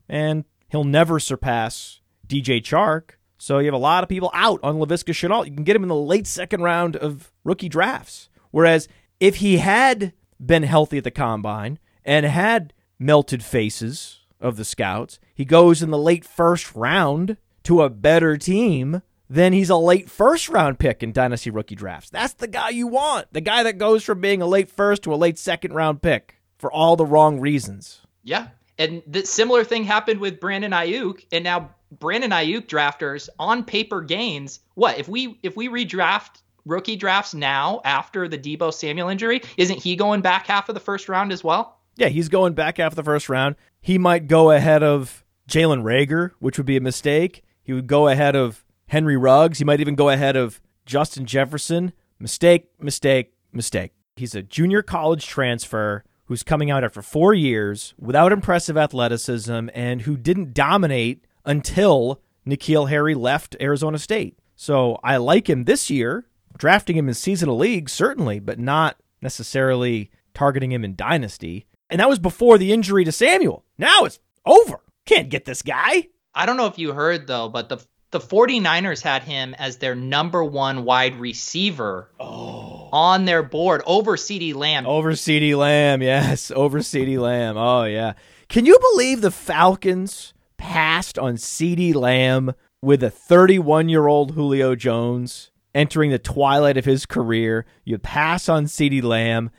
and he'll never surpass DJ Chark. So you have a lot of people out on Laviska Shenault. You can get him in the late second round of rookie drafts. Whereas if he had been healthy at the combine and had melted faces of the scouts, he goes in the late first round to a better team, then he's a late first round pick in dynasty rookie drafts. That's the guy you want. The guy that goes from being a late first to a late second round pick for all the wrong reasons. Yeah. And the similar thing happened with Brandon Aiyuk, and now Brandon Aiyuk drafters on paper gains. What if we if we redraft rookie drafts now after the Deebo Samuel injury? Isn't he going back half of the first round as well? Yeah, he's going back half of the first round. He might go ahead of Jalen Reagor, which would be a mistake. He would go ahead of Henry Ruggs. He might even go ahead of Justin Jefferson. Mistake, mistake, mistake. He's a junior college transfer who's coming out after four years without impressive athleticism and who didn't dominate until N'Keal Harry left Arizona State. So I like him this year, drafting him in seasonal leagues, certainly, but not necessarily targeting him in dynasty. And that was before the injury to Samuel. Now it's over. Can't get this guy. I don't know if you heard though, but the the 49ers had him as their number one wide receiver oh. on their board over CeeDee Lamb. Over CeeDee Lamb, yes. Over CeeDee Lamb. Oh, yeah. Can you believe the Falcons passed on CeeDee Lamb with a 31 year old Julio Jones entering the twilight of his career? You pass on CeeDee Lamb.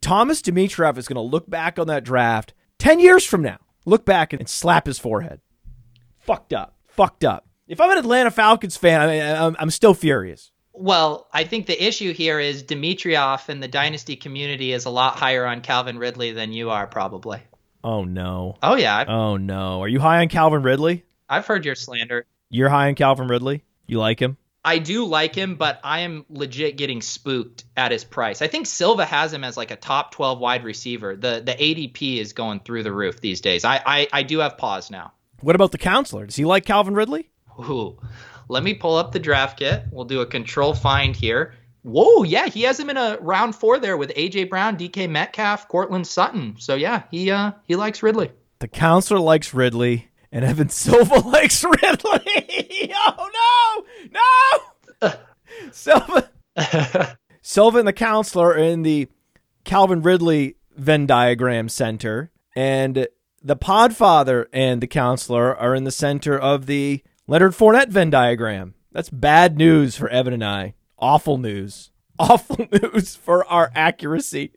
Thomas Dimitroff is going to look back on that draft 10 years from now, look back and slap his forehead. Fucked up. Fucked up. If I'm an Atlanta Falcons fan, I am I'm still furious. Well, I think the issue here is Dimitroff and the dynasty community is a lot higher on Calvin Ridley than you are, probably. Oh no. Oh yeah. I've, oh no. Are you high on Calvin Ridley? I've heard your slander. You're high on Calvin Ridley. You like him? I do like him, but I am legit getting spooked at his price. I think Silva has him as like a top 12 wide receiver. The the ADP is going through the roof these days. I I, I do have pause now. What about the counselor? Does he like Calvin Ridley? Ooh. Let me pull up the draft kit. We'll do a control find here. Whoa, yeah, he has him in a round four there with AJ Brown, DK Metcalf, Courtland Sutton. So yeah, he uh he likes Ridley. The counselor likes Ridley, and Evan Silva likes Ridley. oh no, no, Silva. Silva and the counselor are in the Calvin Ridley Venn diagram center, and the Podfather and the counselor are in the center of the Leonard Fournette Venn diagram. That's bad news for Evan and I. Awful news. Awful news for our accuracy.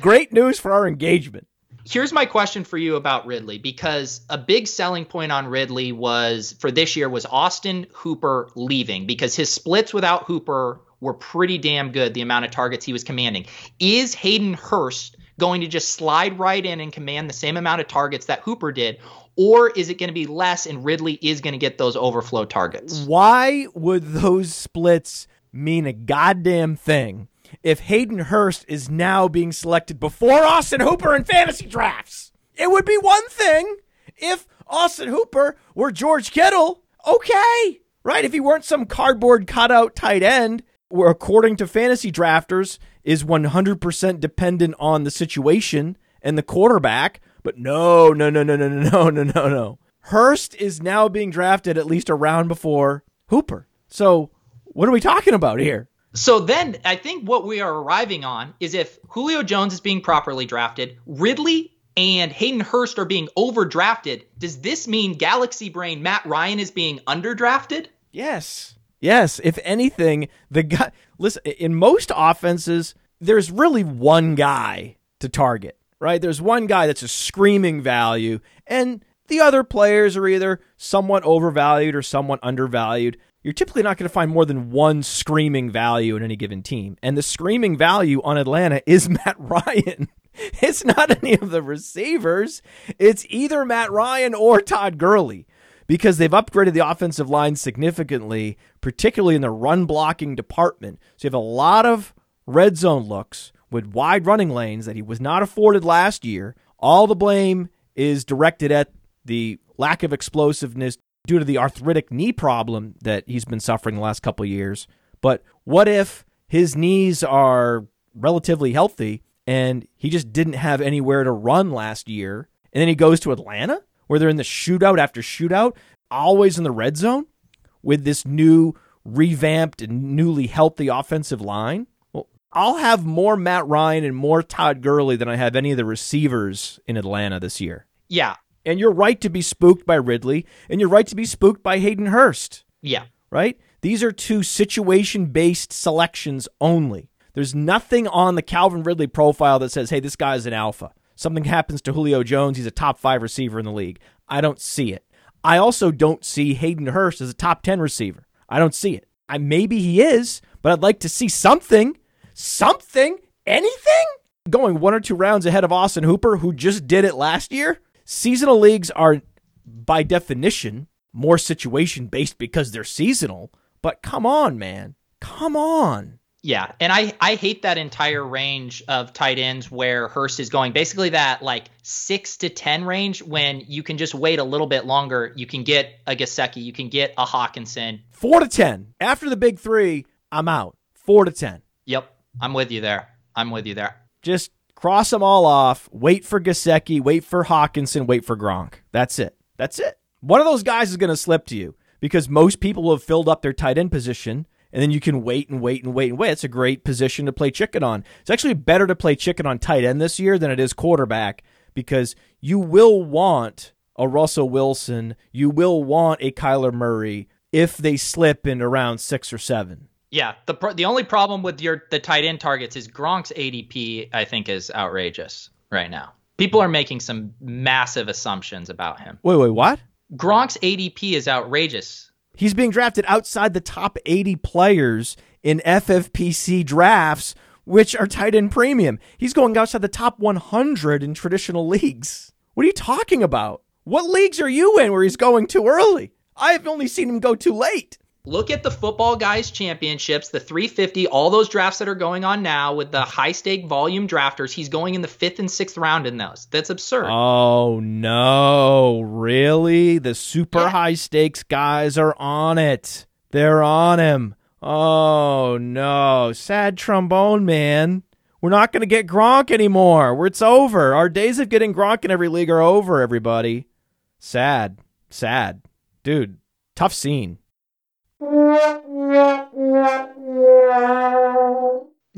Great news for our engagement. Here's my question for you about Ridley because a big selling point on Ridley was for this year was Austin Hooper leaving because his splits without Hooper were pretty damn good, the amount of targets he was commanding. Is Hayden Hurst going to just slide right in and command the same amount of targets that Hooper did? Or is it going to be less and Ridley is going to get those overflow targets? Why would those splits mean a goddamn thing if Hayden Hurst is now being selected before Austin Hooper in fantasy drafts? It would be one thing if Austin Hooper were George Kittle. Okay. Right? If he weren't some cardboard cutout tight end, where according to fantasy drafters is 100% dependent on the situation and the quarterback. But no, no, no, no, no, no, no, no, no. Hurst is now being drafted at least a round before Hooper. So what are we talking about here? So then I think what we are arriving on is if Julio Jones is being properly drafted, Ridley and Hayden Hurst are being overdrafted, does this mean Galaxy Brain Matt Ryan is being underdrafted? Yes. Yes. If anything, the guy, listen, in most offenses, there's really one guy to target right? There's one guy that's a screaming value, and the other players are either somewhat overvalued or somewhat undervalued. You're typically not going to find more than one screaming value in any given team. And the screaming value on Atlanta is Matt Ryan. It's not any of the receivers. It's either Matt Ryan or Todd Gurley because they've upgraded the offensive line significantly, particularly in the run blocking department. So you have a lot of red zone looks with wide running lanes that he was not afforded last year. All the blame is directed at the lack of explosiveness due to the arthritic knee problem that he's been suffering the last couple years. But what if his knees are relatively healthy and he just didn't have anywhere to run last year? And then he goes to Atlanta where they're in the shootout after shootout, always in the red zone with this new revamped and newly healthy offensive line. I'll have more Matt Ryan and more Todd Gurley than I have any of the receivers in Atlanta this year. Yeah. And you're right to be spooked by Ridley, and you're right to be spooked by Hayden Hurst. Yeah. Right? These are two situation based selections only. There's nothing on the Calvin Ridley profile that says, hey, this guy's an alpha. Something happens to Julio Jones, he's a top five receiver in the league. I don't see it. I also don't see Hayden Hurst as a top 10 receiver. I don't see it. I maybe he is, but I'd like to see something. Something? Anything? Going one or two rounds ahead of Austin Hooper, who just did it last year. Seasonal leagues are, by definition, more situation based because they're seasonal. But come on, man. Come on. Yeah, and I I hate that entire range of tight ends where Hurst is going. Basically, that like six to ten range when you can just wait a little bit longer. You can get a Gesicki, you can get a Hockenson. Four to ten after the big three. I'm out. Four to ten. Yep, I'm with you there. I'm with you there. Just cross them all off. Wait for Gesicki. Wait for Hockenson. Wait for Gronk. That's it. That's it. One of those guys is going to slip to you because most people will have filled up their tight end position and then you can wait and wait and wait and wait. It's a great position to play chicken on. It's actually better to play chicken on tight end this year than it is quarterback because you will want a Russell Wilson, you will want a Kyler Murray if they slip in around six or seven. Yeah, the the only problem with your the tight end targets is Gronk's ADP. I think is outrageous right now. People are making some massive assumptions about him. Wait, wait, what? Gronk's ADP is outrageous. He's being drafted outside the top 80 players in FFPC drafts, which are tight end premium. He's going outside the top 100 in traditional leagues. What are you talking about? What leagues are you in where he's going too early? I've only seen him go too late. Look at the football guys championships, the 350, all those drafts that are going on now with the high stake volume drafters. He's going in the fifth and sixth round in those. That's absurd. Oh no, really? The super yeah. high stakes guys are on it. They're on him. Oh no, sad trombone man. We're not going to get Gronk anymore. It's over. Our days of getting Gronk in every league are over, everybody. Sad. Sad. Dude, tough scene.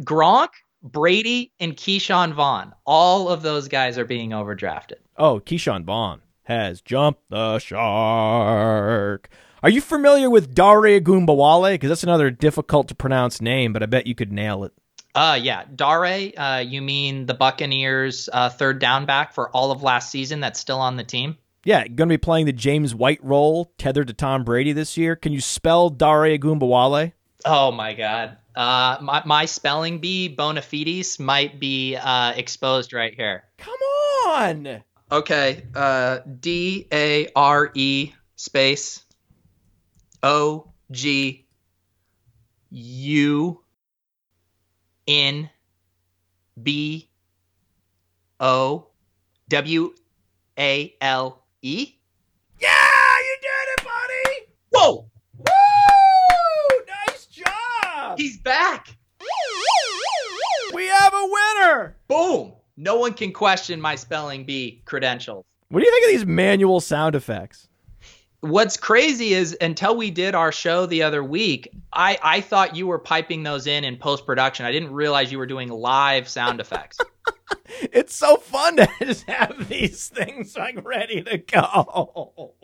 Gronk, Brady, and Ke'Shawn Vaughn. All of those guys are being overdrafted. Oh, Ke'Shawn Vaughn has jumped the shark. Are you familiar with Dare Ogunbowale? Because that's another difficult to pronounce name, but I bet you could nail it. Uh, yeah, Dare. Uh, you mean the Buccaneers' uh, third down back for all of last season? That's still on the team. Yeah, going to be playing the James White role tethered to Tom Brady this year. Can you spell Dare Ogunbowale? Oh my God. Uh, my, my spelling bee, bona fides, might be uh, exposed right here. Come on. Okay. Uh, D A R E space O G U N B O W A L E? Yeah, you did it, buddy! Whoa! Woo! Nice job! He's back! We have a winner! Boom! No one can question my spelling bee credentials. What do you think of these manual sound effects? What's crazy is until we did our show the other week, I, I thought you were piping those in in post production. I didn't realize you were doing live sound effects. it's so fun to just have these things like ready to go.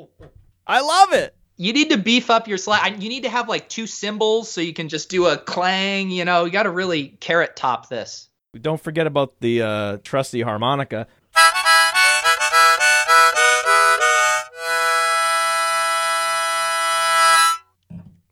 I love it. You need to beef up your slide. You need to have like two cymbals so you can just do a clang. You know, you got to really carrot top this. Don't forget about the uh, trusty harmonica.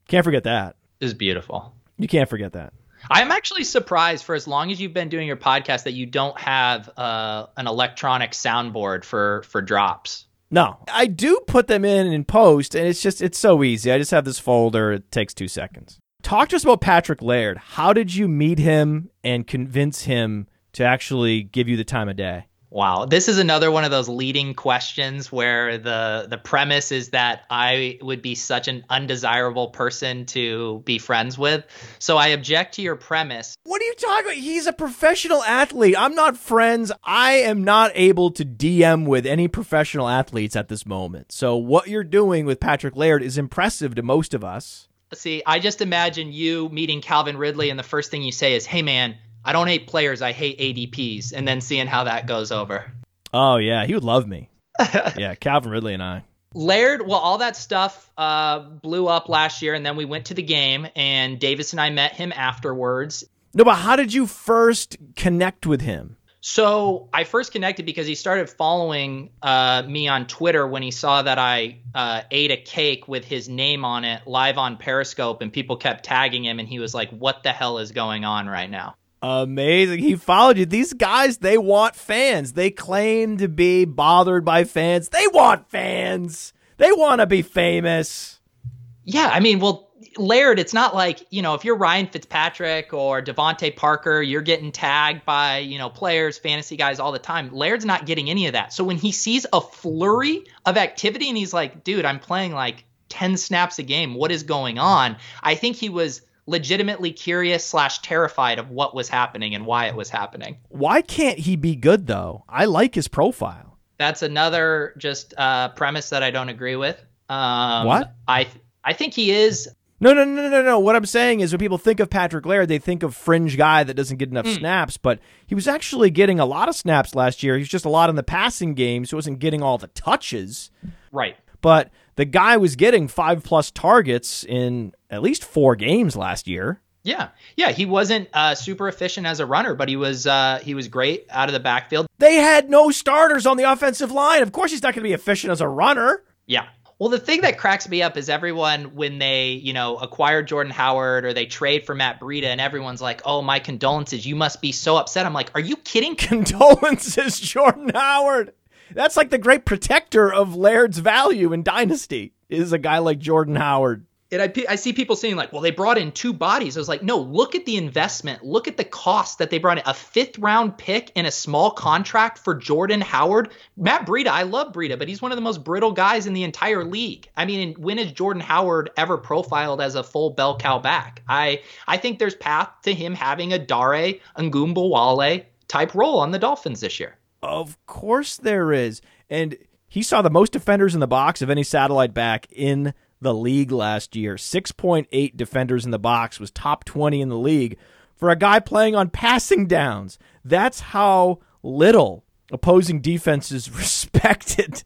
Can't forget that. Is beautiful. You can't forget that. I'm actually surprised for as long as you've been doing your podcast that you don't have uh, an electronic soundboard for for drops. No, I do put them in in post, and it's just it's so easy. I just have this folder. It takes two seconds. Talk to us about Patrick Laird. How did you meet him and convince him to actually give you the time of day? Wow, this is another one of those leading questions where the the premise is that I would be such an undesirable person to be friends with. So I object to your premise. What are you talking about? He's a professional athlete. I'm not friends. I am not able to DM with any professional athletes at this moment. So what you're doing with Patrick Laird is impressive to most of us. See, I just imagine you meeting Calvin Ridley and the first thing you say is, "Hey man, I don't hate players, I hate ADPs, and then seeing how that goes over. Oh yeah, he would love me. yeah, Calvin Ridley and I. Laird, well, all that stuff uh, blew up last year, and then we went to the game, and Davis and I met him afterwards. No, but how did you first connect with him? So I first connected because he started following uh, me on Twitter when he saw that I uh, ate a cake with his name on it live on Periscope, and people kept tagging him, and he was like, "What the hell is going on right now?" Amazing. He followed you. These guys, they want fans. They claim to be bothered by fans. They want fans. They want to be famous. Yeah, I mean, well, Laird, it's not like, you know, if you're Ryan Fitzpatrick or DeVante Parker, you're getting tagged by, you know, players, fantasy guys all the time. Laird's not getting any of that. So when he sees a flurry of activity and he's like, dude, I'm playing like 10 snaps a game. What is going on? I think he was legitimately curious slash terrified of what was happening and why it was happening. Why can't he be good though? I like his profile. That's another just uh, premise that I don't agree with. Um, what? I I think he is no, no, no, no, no. What I'm saying is when people think of Patrick Laird, they think of fringe guy that doesn't get enough mm. snaps, but he was actually getting a lot of snaps last year. He was just a lot in the passing game, so he wasn't getting all the touches. Right. But the guy was getting five plus targets in at least four games last year. Yeah, yeah, he wasn't uh, super efficient as a runner, but he was uh, he was great out of the backfield. They had no starters on the offensive line. Of course, he's not going to be efficient as a runner. Yeah, well, the thing that cracks me up is everyone when they, you know, acquire Jordan Howard or they trade for Matt Breida, and everyone's like, "Oh, my condolences! You must be so upset." I'm like, "Are you kidding?" Condolences, Jordan Howard. That's like the great protector of Laird's value in Dynasty is a guy like Jordan Howard and I, I see people saying like, well, they brought in two bodies. I was like, no, look at the investment. Look at the cost that they brought in. A fifth round pick and a small contract for Jordan Howard. Matt Breida, I love Breida, but he's one of the most brittle guys in the entire league. I mean, when is Jordan Howard ever profiled as a full bell cow back? I I think there's path to him having a Dare Ogunbowale type role on the Dolphins this year. Of course there is. And he saw the most defenders in the box of any satellite back in the league last year. 6.8 defenders in the box was top 20 in the league for a guy playing on passing downs. That's how little opposing defenses respected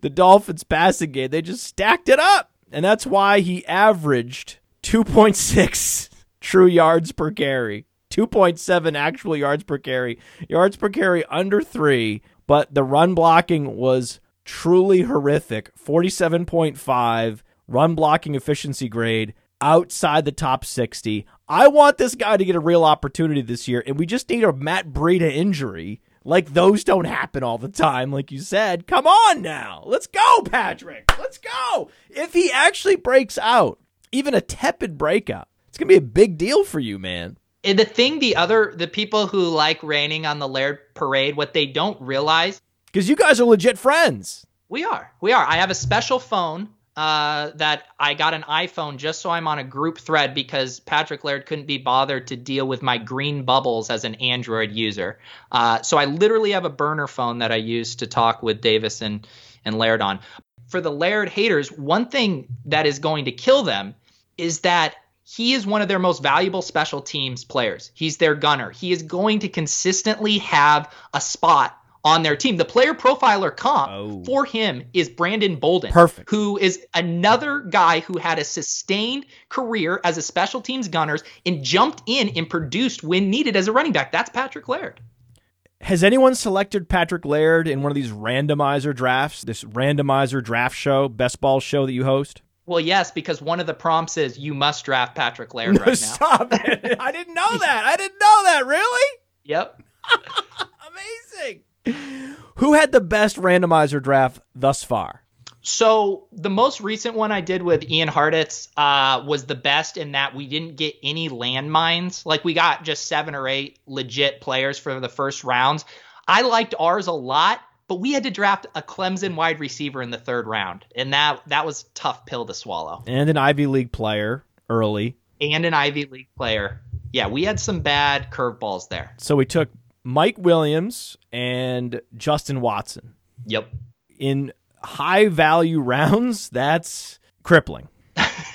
the Dolphins passing game. They just stacked it up. And that's why he averaged 2.6 true yards per carry, 2.7 actual yards per carry, yards per carry under three. But the run blocking was truly horrific 47.5 run blocking efficiency grade outside the top 60. I want this guy to get a real opportunity this year, and we just need a Matt Breida injury. Like those don't happen all the time, like you said. Come on now. Let's go, Patrick. Let's go. If he actually breaks out, even a tepid breakout, it's going to be a big deal for you, man. The thing, the other, the people who like raining on the Laird parade, what they don't realize because you guys are legit friends. We are. We are. I have a special phone uh, that I got an iPhone just so I'm on a group thread because Patrick Laird couldn't be bothered to deal with my green bubbles as an Android user. Uh, so I literally have a burner phone that I use to talk with Davis and, and Laird on. For the Laird haters, one thing that is going to kill them is that he is one of their most valuable special teams players. He's their gunner. He is going to consistently have a spot on their team. The player profiler comp oh. for him is Brandon Bolden, Perfect. who is another guy who had a sustained career as a special teams gunners and jumped in and produced when needed as a running back. That's Patrick Laird. Has anyone selected Patrick Laird in one of these randomizer drafts, this randomizer draft show, best ball show that you host? Well, yes, because one of the prompts is you must draft Patrick Laird right now. Stop it. I didn't know that. I didn't know that. Really? Yep. Amazing. Who had the best randomizer draft thus far? So the most recent one I did with Ian Hartitz uh, was the best in that we didn't get any landmines. Like we got just seven or eight legit players for the first rounds. I liked ours a lot, but we had to draft a Clemson wide receiver in the third round, and that that was tough pill to swallow. And an Ivy League player early. And an Ivy League player. Yeah, we had some bad curveballs there. So we took Mike Williams and Justin Watson. Yep. In high value rounds, that's crippling.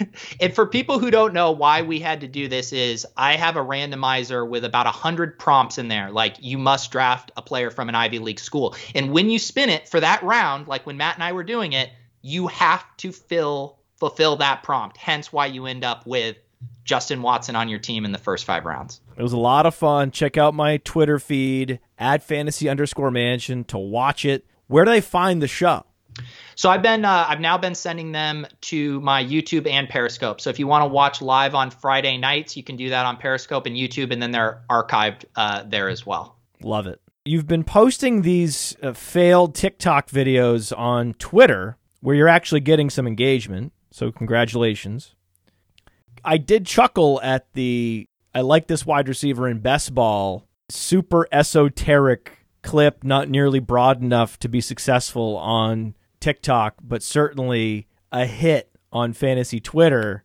and for people who don't know why we had to do this is I have a randomizer with about 100 prompts in there like you must draft a player from an Ivy League school. And when you spin it for that round like when Matt and I were doing it, you have to fill fulfill that prompt. Hence why you end up with Justin Watson on your team in the first five rounds. It was a lot of fun. Check out my Twitter feed at fantasy underscore mansion to watch it. Where do they find the show? So I've been uh, I've now been sending them to my YouTube and Periscope. So if you want to watch live on Friday nights, you can do that on Periscope and YouTube, and then they're archived uh, there as well. Love it. You've been posting these uh, failed TikTok videos on Twitter where you're actually getting some engagement. So congratulations. I did chuckle at the I like this wide receiver in best ball super esoteric clip, not nearly broad enough to be successful on TikTok, but certainly a hit on fantasy Twitter.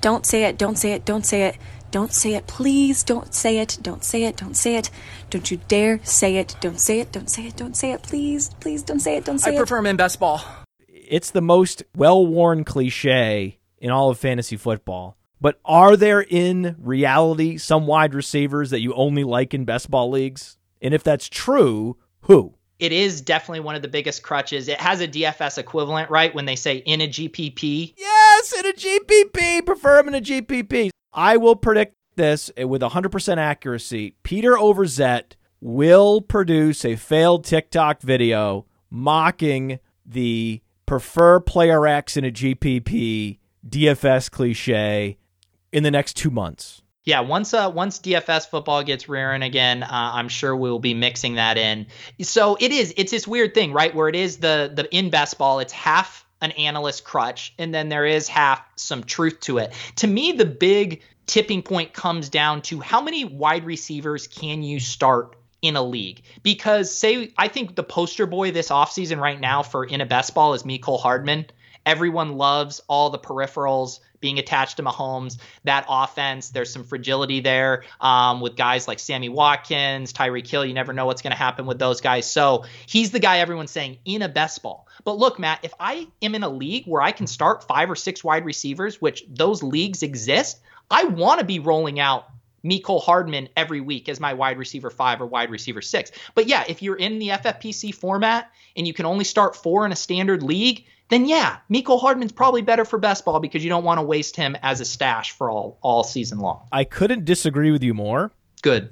Don't say it, don't say it, don't say it. Don't say it, please. Don't say it. Don't say it. Don't say it. Don't you dare say it. Don't say it. Don't say it. Don't say it. Please. Please don't say it. Don't say I it. I prefer him in best ball. It's the most well worn cliche in all of fantasy football. But are there in reality some wide receivers that you only like in best ball leagues? And if that's true, who? It is definitely one of the biggest crutches. It has a DFS equivalent, right? When they say in a GPP. Yes, in a GPP. Prefer him in a GPP. I will predict this with 100% accuracy. Peter Overzet will produce a failed TikTok video mocking the prefer player X in a GPP DFS cliche in the next two months. Yeah, once uh once DFS football gets rearing again, uh, I'm sure we'll be mixing that in. So it is it's this weird thing, right? Where it is the the in best ball, it's half an analyst crutch, and then there is half some truth to it. To me, the big tipping point comes down to how many wide receivers can you start in a league? Because say I think the poster boy this offseason right now for in a best ball is Mecole Hardman. Everyone loves all the peripherals being attached to Mahomes. That offense, there's some fragility there um, with guys like Sammy Watkins, Tyreek Hill. You never know what's going to happen with those guys. So he's the guy everyone's saying in a best ball. But look, Matt, if I am in a league where I can start five or six wide receivers, which those leagues exist, I want to be rolling out Mecole Hardman every week as my wide receiver five or wide receiver six. But yeah, if you're in the FFPC format and you can only start four in a standard league, then yeah, Mecole Hardman's probably better for best ball because you don't want to waste him as a stash for all all season long. I couldn't disagree with you more. Good.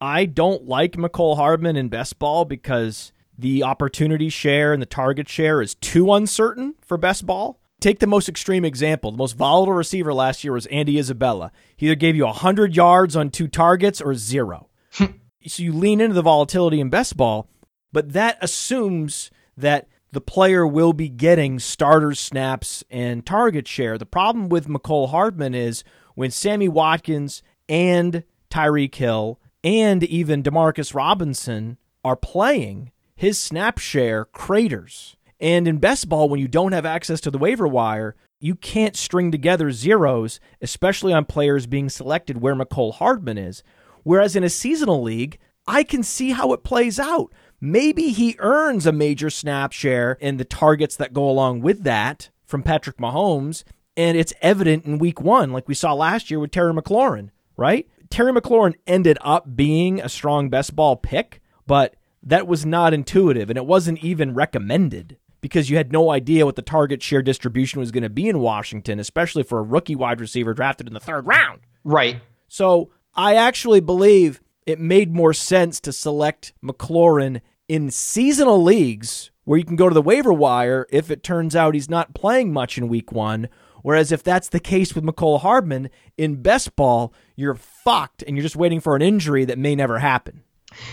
I don't like Mecole Hardman in best ball because the opportunity share and the target share is too uncertain for best ball. Take the most extreme example. The most volatile receiver last year was Andy Isabella. He either gave you 100 yards on two targets or zero. Hmm. so you lean into the volatility in best ball, but that assumes that the player will be getting starter snaps and target share. The problem with Mecole Hardman is when Sammy Watkins and Tyreek Hill and even Demarcus Robinson are playing, his snap share craters. And in best ball, when you don't have access to the waiver wire, you can't string together zeros, especially on players being selected where Mecole Hardman is. Whereas in a seasonal league, I can see how it plays out. Maybe he earns a major snap share in the targets that go along with that from Patrick Mahomes, and it's evident in week one, like we saw last year with Terry McLaurin, right? Terry McLaurin ended up being a strong best ball pick, but that was not intuitive and it wasn't even recommended because you had no idea what the target share distribution was going to be in Washington, especially for a rookie wide receiver drafted in the third round. Right. So I actually believe it made more sense to select McLaurin in seasonal leagues where you can go to the waiver wire if it turns out he's not playing much in week one. Whereas if that's the case with Mecole Hardman in best ball, you're fucked and you're just waiting for an injury that may never happen.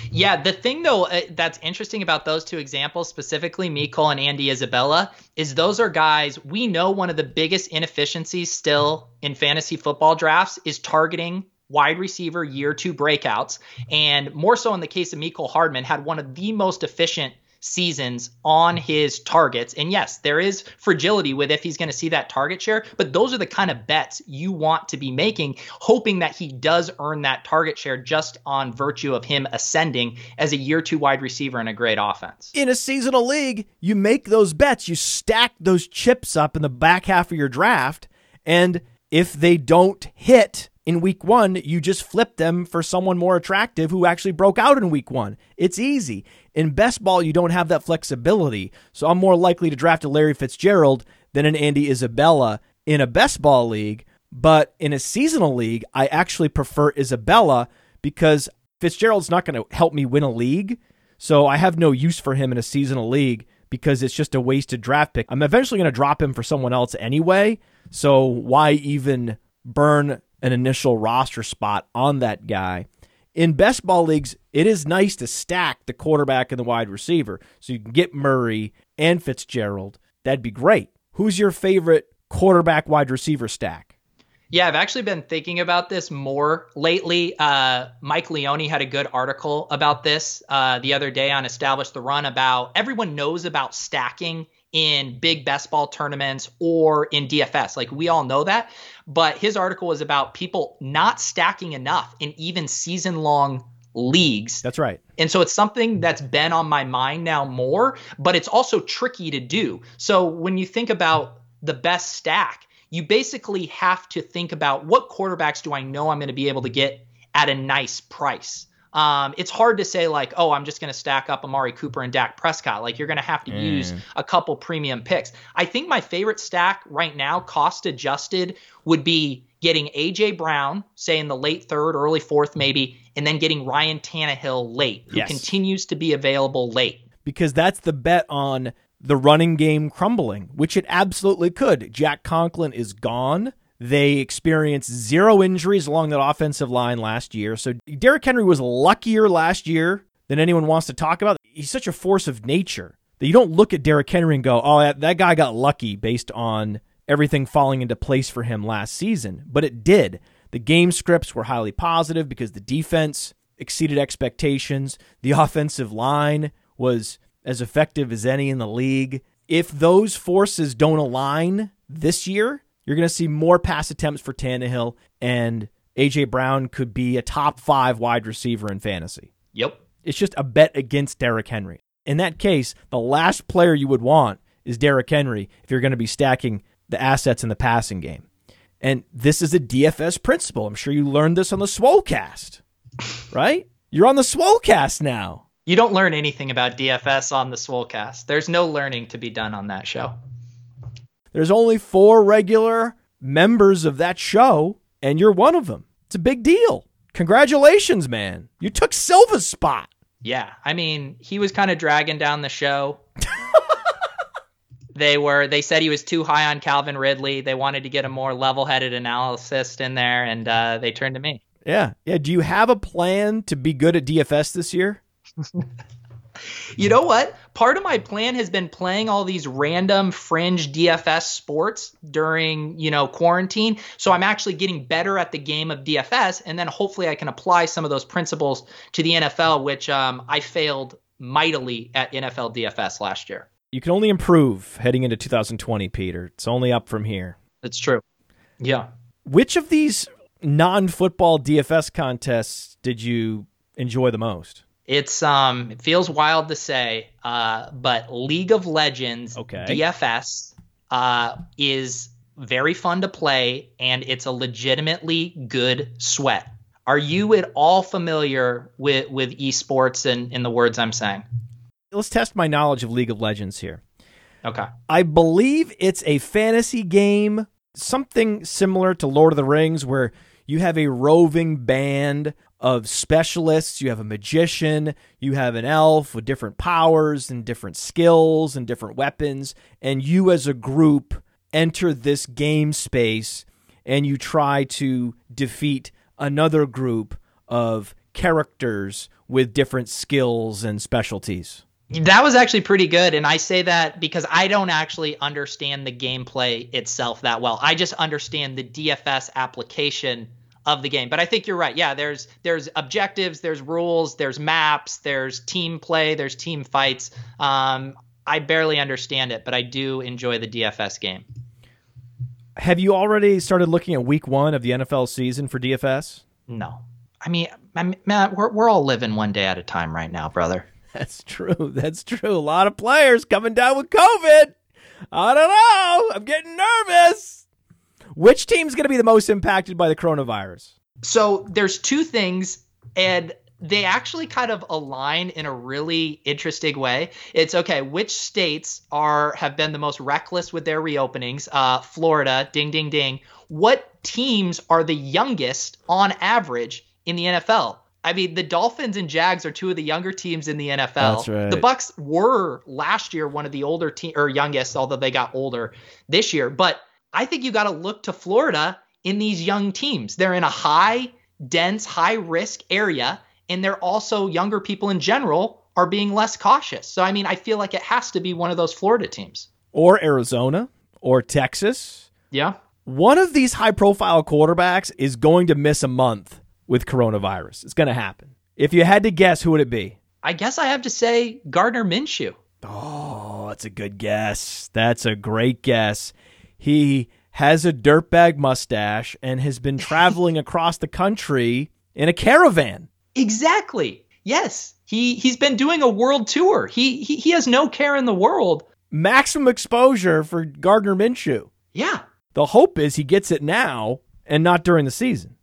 Yeah, the thing though uh, that's interesting about those two examples, specifically Mecole and Andy Isabella, is those are guys we know one of the biggest inefficiencies still in fantasy football drafts is targeting wide receiver year two breakouts. And more so in the case of Mecole Hardman, had one of the most efficient seasons on his targets. And yes, there is fragility with if he's going to see that target share, but those are the kind of bets you want to be making, hoping that he does earn that target share just on virtue of him ascending as a year two wide receiver in a great offense. In a seasonal league, you make those bets, you stack those chips up in the back half of your draft, and if they don't hit, in week one, you just flip them for someone more attractive who actually broke out in week one. It's easy. In best ball, you don't have that flexibility. So I'm more likely to draft a Larry Fitzgerald than an Andy Isabella in a best ball league But in a seasonal league, I actually prefer Isabella because Fitzgerald's not going to help me win a league. So I have no use for him in a seasonal league because it's just a wasted draft pick. I'm eventually going to drop him for someone else anyway. So why even burn an initial roster spot on that guy? In best ball leagues, it is nice to stack the quarterback and the wide receiver so you can get Murray and Fitzgerald. That'd be great. Who's your favorite quarterback wide receiver stack? Yeah, I've actually been thinking about this more lately. Uh, Mike Leone had a good article about this uh, the other day on Establish the Run about everyone knows about stacking in big best ball tournaments or in DFS. Like we all know that. But his article was about people not stacking enough in even season long leagues. That's right. And so it's something that's been on my mind now more, but it's also tricky to do. So when you think about the best stack, you basically have to think about what quarterbacks do I know I'm going to be able to get at a nice price. Um, it's hard to say like, oh, I'm just going to stack up Amari Cooper and Dak Prescott. Like you're going to have to mm. use a couple premium picks. I think my favorite stack right now, cost adjusted, would be getting AJ Brown, say in the late third, early fourth, maybe, and then getting Ryan Tannehill late, who yes. continues to be available late. Because that's the bet on the running game crumbling, which it absolutely could. Jack Conklin is gone. They experienced zero injuries along that offensive line last year. So Derrick Henry was luckier last year than anyone wants to talk about. He's such a force of nature that you don't look at Derrick Henry and go, oh, that, that guy got lucky based on everything falling into place for him last season. But it did. The game scripts were highly positive because the defense exceeded expectations. The offensive line was as effective as any in the league. If those forces don't align this year, you're going to see more pass attempts for Tannehill, and AJ Brown could be a top five wide receiver in fantasy. Yep. It's just a bet against Derrick Henry. In that case, the last player you would want is Derrick Henry if you're going to be stacking the assets in the passing game. And this is a DFS principle. I'm sure you learned this on the Swolecast, right? You're on the Swolecast now. You don't learn anything about DFS on the Swolecast. There's no learning to be done on that show. There's only four regular members of that show, and you're one of them. It's a big deal. Congratulations, man. You took Silva's spot. Yeah. I mean, he was kind of dragging down the show. they were they said he was too high on Calvin Ridley. They wanted to get a more level-headed analyst in there and uh, they turned to me. Yeah. Yeah, do you have a plan to be good at DFS this year? you know what? Part of my plan has been playing all these random fringe DFS sports during, you know, quarantine. So I'm actually getting better at the game of DFS, and then hopefully I can apply some of those principles to the NFL, which um, I failed mightily at NFL DFS last year. You can only improve heading into 2020, Peter. It's only up from here. That's true. Yeah. Which of these non-football DFS contests did you enjoy the most? It's um it feels wild to say, uh, but League of Legends okay. DFS uh, is very fun to play and it's a legitimately good sweat. Are you at all familiar with with esports and in the words I'm saying? Let's test my knowledge of League of Legends here. Okay. I believe it's a fantasy game, something similar to Lord of the Rings, where you have a roving band of specialists. You have a magician, you have an elf with different powers and different skills and different weapons. And you, as a group, enter this game space and you try to defeat another group of characters with different skills and specialties. That was actually pretty good. And I say that because I don't actually understand the gameplay itself that well. I just understand the DFS application of the game. But I think you're right. Yeah, there's there's objectives, there's rules, there's maps, there's team play, there's team fights. Um, I barely understand it, but I do enjoy the DFS game. Have you already started looking at week one of the NFL season for DFS? No. I mean, Matt, we're, we're all living one day at a time right now, brother. That's true. That's true. A lot of players coming down with COVID. I don't know. I'm getting nervous. Which team's going to be the most impacted by the coronavirus? So there's two things, and they actually kind of align in a really interesting way. It's okay, which states are have been the most reckless with their reopenings? Uh, Florida, ding ding ding. What teams are the youngest on average in the NFL? I mean, the Dolphins and Jags are two of the younger teams in the NFL. That's right. The Bucs were last year one of the older team or youngest, although they got older this year. But I think you got to look to Florida in these young teams. They're in a high, dense, high risk area, and they're also younger people in general are being less cautious. So I mean, I feel like it has to be one of those Florida teams. Or Arizona or Texas. Yeah. One of these high profile quarterbacks is going to miss a month with coronavirus. It's going to happen. If you had to guess, who would it be? I guess I have to say Gardner Minshew. Oh, that's a good guess. That's a great guess. He has a dirtbag mustache and has been traveling across the country in a caravan. Exactly. Yes. He he's been doing a world tour. He he, he has no care in the world. Maximum exposure for Gardner Minshew. Yeah. The hope is he gets it now and not during the season.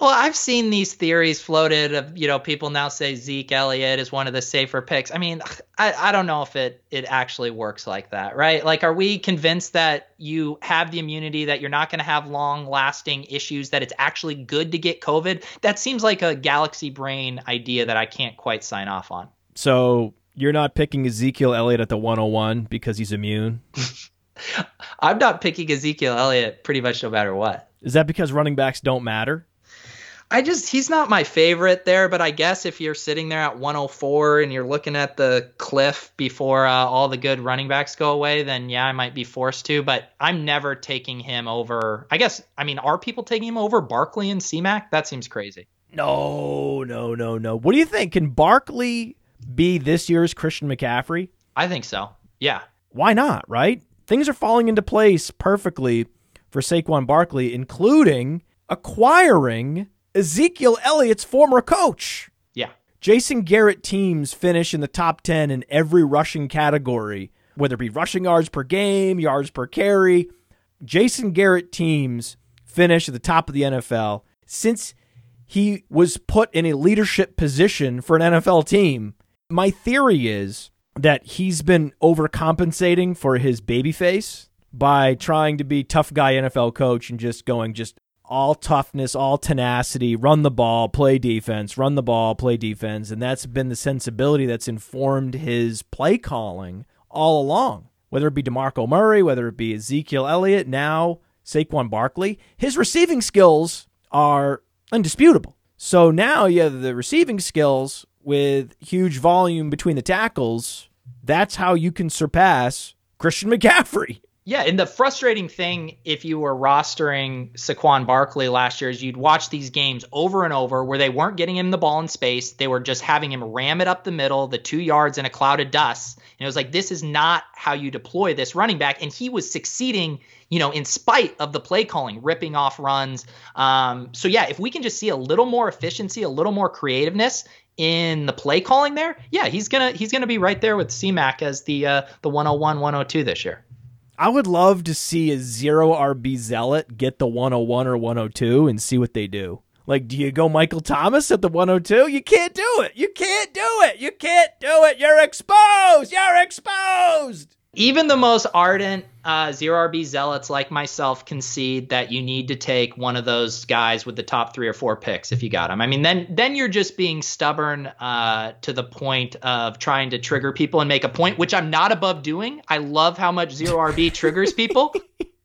Well, I've seen these theories floated of, you know, people now say Zeke Elliott is one of the safer picks. I mean, I, I don't know if it it actually works like that, right? Like, are we convinced that you have the immunity, that you're not going to have long lasting issues, that it's actually good to get COVID? That seems like a galaxy brain idea that I can't quite sign off on. So you're not picking Ezekiel Elliott at the 101 because he's immune? I'm not picking Ezekiel Elliott pretty much no matter what. Is that because running backs don't matter? I just he's not my favorite there, but I guess if you're sitting there at 104 and you're looking at the cliff before uh, all the good running backs go away, then yeah, I might be forced to. But I'm never taking him over. I guess I mean, are people taking him over Barkley and C-Mac? That seems crazy. No, no, no, no. What do you think? Can Barkley be this year's Christian McCaffrey? I think so. Yeah. Why not? Right? Things are falling into place perfectly for Saquon Barkley, including acquiring Ezekiel Elliott's former coach. Yeah. Jason Garrett teams finish in the top 10 in every rushing category, whether it be rushing yards per game, yards per carry. Jason Garrett teams finish at the top of the NFL. Since he was put in a leadership position for an NFL team, my theory is that he's been overcompensating for his baby face by trying to be tough guy NFL coach and just going just all toughness, all tenacity, run the ball, play defense, run the ball, play defense. And that's been the sensibility that's informed his play calling all along. Whether it be DeMarco Murray, whether it be Ezekiel Elliott, now Saquon Barkley, his receiving skills are indisputable. So now you have the receiving skills with huge volume between the tackles. That's how you can surpass Christian McCaffrey. Yeah, and the frustrating thing if you were rostering Saquon Barkley last year is you'd watch these games over and over where they weren't getting him the ball in space. They were just having him ram it up the middle, the two yards in a cloud of dust. And it was like, this is not how you deploy this running back. And he was succeeding, you know, in spite of the play calling, ripping off runs. Um, so yeah, if we can just see a little more efficiency, a little more creativeness in the play calling there, yeah, he's gonna he's gonna be right there with C-Mac as the uh, the 101, 102 this year. I would love to see a zero RB zealot get the 101 or 102 and see what they do. Like, do you go Michael Thomas at the 102? You can't do it. You can't do it. You can't do it. You're exposed. You're exposed. Even the most ardent uh, zero RB zealots like myself concede that you need to take one of those guys with the top three or four picks if you got them. I mean, then then you're just being stubborn uh, to the point of trying to trigger people and make a point, which I'm not above doing. I love how much zero RB triggers people.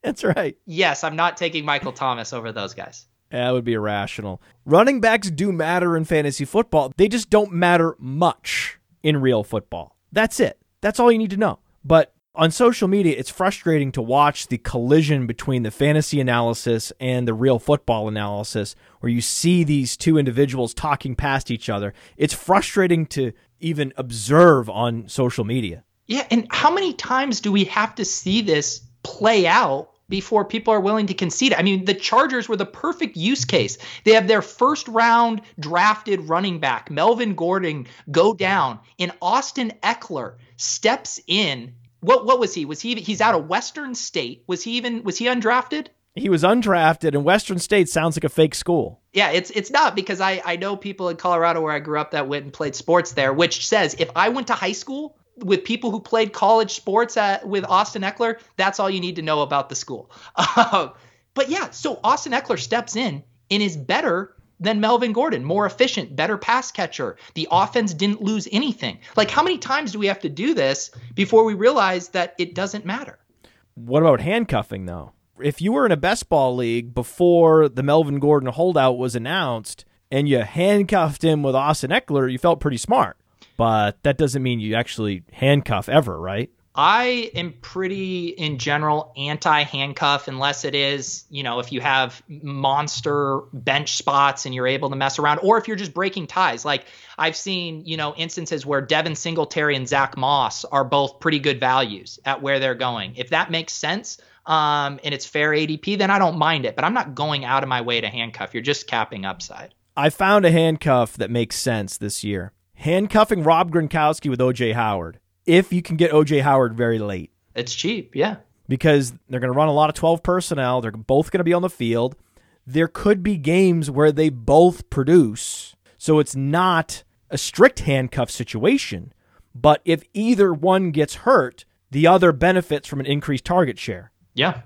That's right. Yes, I'm not taking Michael Thomas over those guys. That would be irrational. Running backs do matter in fantasy football. They just don't matter much in real football. That's it. That's all you need to know. But on social media, it's frustrating to watch the collision between the fantasy analysis and the real football analysis, where you see these two individuals talking past each other. It's frustrating to even observe on social media. Yeah. And how many times do we have to see this play out before people are willing to concede. I mean, the Chargers were the perfect use case. They have their first round drafted running back, Melvin Gordon, go down, and Austin Ekeler steps in what what was he? Was he he's out of Western State? Was he even was he undrafted? He was undrafted, and Western State sounds like a fake school. Yeah, it's it's not because I I know people in Colorado where I grew up that went and played sports there, which says if I went to high school with people who played college sports at, with Austin Ekeler, that's all you need to know about the school. Uh, but yeah, so Austin Ekeler steps in and is better than Melvin Gordon, more efficient, better pass catcher. The offense didn't lose anything. Like, how many times do we have to do this before we realize that it doesn't matter? What about handcuffing, though? If you were in a best ball league before the Melvin Gordon holdout was announced and you handcuffed him with Austin Ekeler, you felt pretty smart. But that doesn't mean you actually handcuff ever, right? I am pretty, in general, anti handcuff unless it is, you know, if you have monster bench spots and you're able to mess around, or if you're just breaking ties. Like I've seen, you know, instances where Devin Singletary and Zach Moss are both pretty good values at where they're going. If that makes sense, um, and it's fair ADP, then I don't mind it. But I'm not going out of my way to handcuff. You're just capping upside. I found a handcuff that makes sense this year. Handcuffing Rob Gronkowski with OJ Howard if you can get OJ Howard very late. It's cheap, yeah. Because they're going to run a lot of 12 personnel. They're both going to be on the field. There could be games where they both produce. So it's not a strict handcuff situation. But if either one gets hurt, the other benefits from an increased target share. Yeah.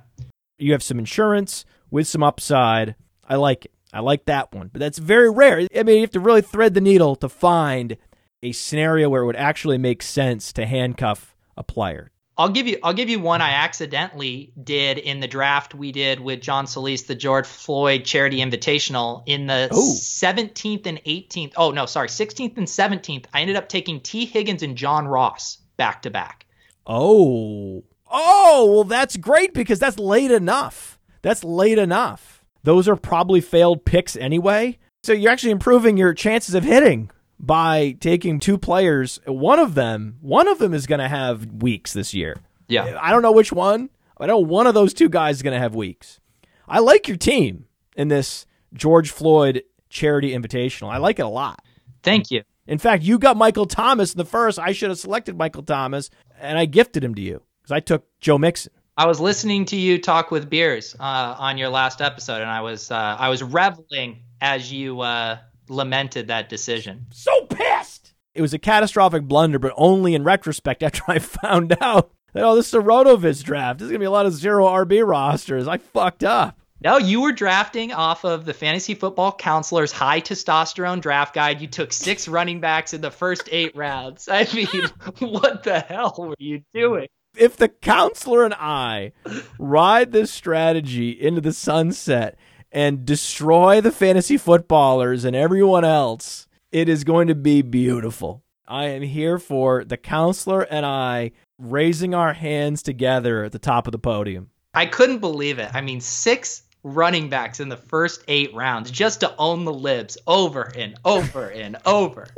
You have some insurance with some upside. I like it. I like that one. But that's very rare. I mean, you have to really thread the needle to find a scenario where it would actually make sense to handcuff a player. I'll give you I'll give you one I accidentally did in the draft we did with John Solis, the George Floyd Charity Invitational in the 17th and 18th. Oh no, sorry, 16th and 17th. I ended up taking Tee Higgins and John Ross back to back. Oh. Oh, well that's great because that's late enough. That's late enough. Those are probably failed picks anyway. So you're actually improving your chances of hitting by taking two players. One of them, one of them is going to have weeks this year. Yeah. I don't know which one. I know one of those two guys is going to have weeks. I like your team in this George Floyd charity invitational. I like it a lot. Thank you. In fact, you got Michael Thomas in the first. I should have selected Michael Thomas, and I gifted him to you because I took Joe Mixon. I was listening to you talk with beers uh, on your last episode, and I was uh, I was reveling as you uh, lamented that decision. So pissed. It was a catastrophic blunder, but only in retrospect after I found out that, oh, this is a Rotoviz draft. This is going to be a lot of zero RB rosters. I fucked up. No, you were drafting off of the Fantasy Football Counselor's high testosterone draft guide. You took six running backs in the first eight rounds. I mean, what the hell were you doing? If the counselor and I ride this strategy into the sunset and destroy the fantasy footballers and everyone else, it is going to be beautiful. I am here for the counselor and I raising our hands together at the top of the podium. I couldn't believe it. I mean, six running backs in the first eight rounds just to own the libs over and over and over.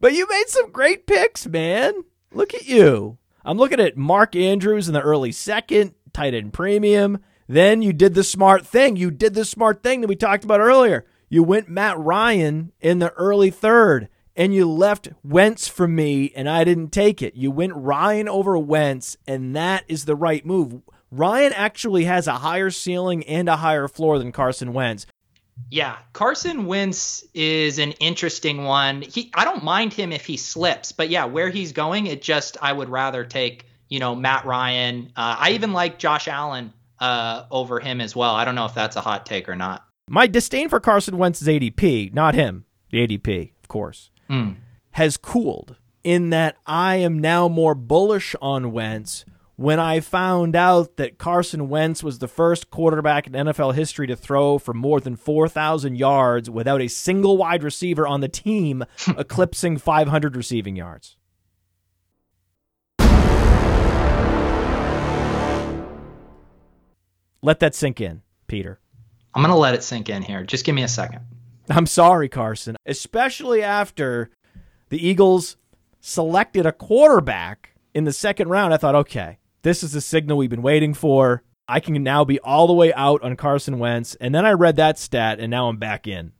but you made some great picks, man. Look at you. I'm looking at Mark Andrews in the early second, tight end premium. Then you did the smart thing. You did the smart thing that we talked about earlier. You went Matt Ryan in the early third and you left Wentz for me and I didn't take it. You went Ryan over Wentz and that is the right move. Ryan actually has a higher ceiling and a higher floor than Carson Wentz. Yeah, Carson Wentz is an interesting one. He I don't mind him if he slips, but yeah, where he's going, it just I would rather take, you know, Matt Ryan. Uh, I even like Josh Allen uh, over him as well. I don't know if that's a hot take or not. My disdain for Carson Wentz's ADP, not him, the ADP, of course, mm. has cooled in that I am now more bullish on Wentz when I found out that Carson Wentz was the first quarterback in NFL history to throw for more than 4,000 yards without a single wide receiver on the team eclipsing 500 receiving yards. Let that sink in, Peter. I'm going to let it sink in here. Just give me a second. I'm sorry, Carson. Especially after the Eagles selected a quarterback in the second round, I thought, okay, this is the signal we've been waiting for. I can now be all the way out on Carson Wentz. And then I read that stat, and now I'm back in.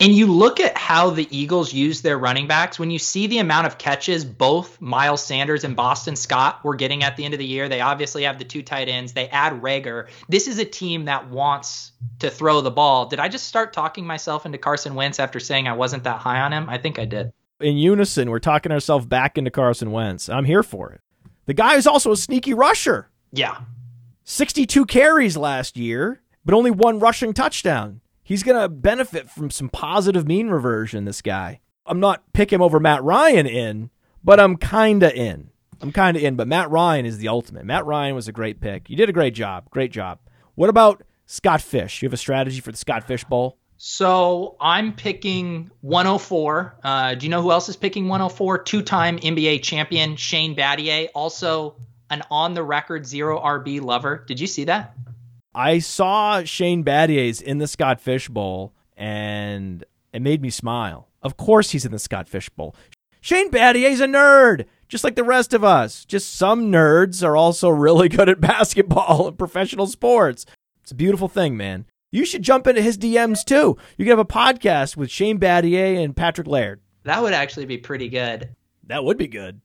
And you look at how the Eagles use their running backs. When you see the amount of catches both Miles Sanders and Boston Scott were getting at the end of the year, they obviously have the two tight ends. They add Reagor. This is a team that wants to throw the ball. Did I just start talking myself into Carson Wentz after saying I wasn't that high on him? I think I did. In unison, we're talking ourselves back into Carson Wentz. I'm here for it. The guy is also a sneaky rusher. Yeah. 62 carries last year, but only one rushing touchdown. He's going to benefit from some positive mean reversion, this guy. I'm not picking him over Matt Ryan in, but I'm kind of in. I'm kind of in, but Matt Ryan is the ultimate. Matt Ryan was a great pick. You did a great job. Great job. What about Scott Fish? You have a strategy for the Scott Fish Bowl? So I'm picking 104. Uh, do you know who else is picking 104? Two time NBA champion Shane Battier, also an on the record zero RB lover. Did you see that? I saw Shane Battier's in the Scott Fish Bowl, and it made me smile. Of course, he's in the Scott Fish Bowl. Shane Battier's a nerd, just like the rest of us. Just some nerds are also really good at basketball and professional sports. It's a beautiful thing, man. You should jump into his DMs too. You can have a podcast with Shane Battier and Patrick Laird. That would actually be pretty good. That would be good.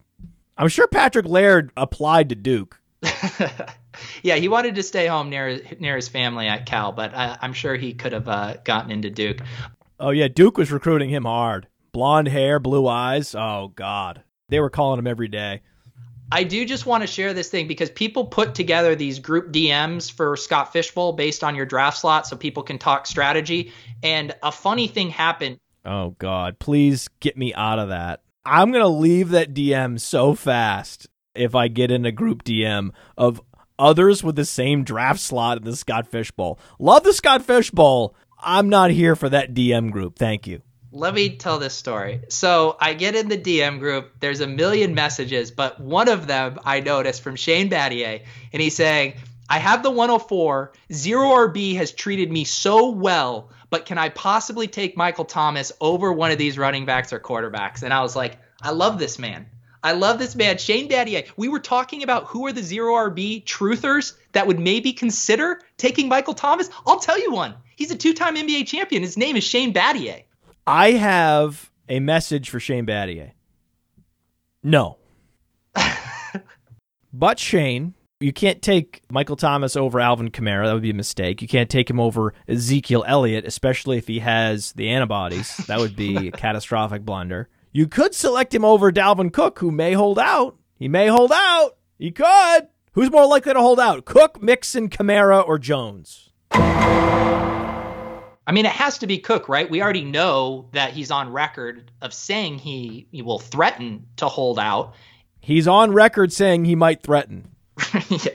I'm sure Patrick Laird applied to Duke. yeah, he wanted to stay home near near his family at Cal, but I, am sure he could have uh, gotten into Duke. Oh yeah, Duke was recruiting him hard. Blonde hair, blue eyes. Oh God, they were calling him every day. I do just want to share this thing because people put together these group DMs for Scott Fishbowl based on your draft slot so people can talk strategy. And a funny thing happened. Oh God, please get me out of that. I'm gonna leave that DM so fast if I get in a group DM of others with the same draft slot in the Scott Fish Bowl. Love the Scott Fish Bowl. I'm not here for that DM group. Thank you. Let me tell this story. So I get in the DM group. There's a million messages, but one of them I noticed from Shane Battier, and he's saying, I have the 104. Zero RB has treated me so well, but can I possibly take Michael Thomas over one of these running backs or quarterbacks? And I was like, I love this man. I love this man, Shane Battier. We were talking about who are the zero RB truthers that would maybe consider taking Michael Thomas. I'll tell you one. He's a two-time NBA champion. His name is Shane Battier. I have a message for Shane Battier. No. but Shane, you can't take Michael Thomas over Alvin Kamara. That would be a mistake. You can't take him over Ezekiel Elliott, especially if he has the antibodies. That would be a catastrophic blunder. You could select him over Dalvin Cook, who may hold out. He may hold out. He could. Who's more likely to hold out? Cook, Mixon, Kamara, or Jones? I mean, it has to be Cook, right? We already know that he's on record of saying he, he will threaten to hold out. He's on record saying he might threaten. yeah.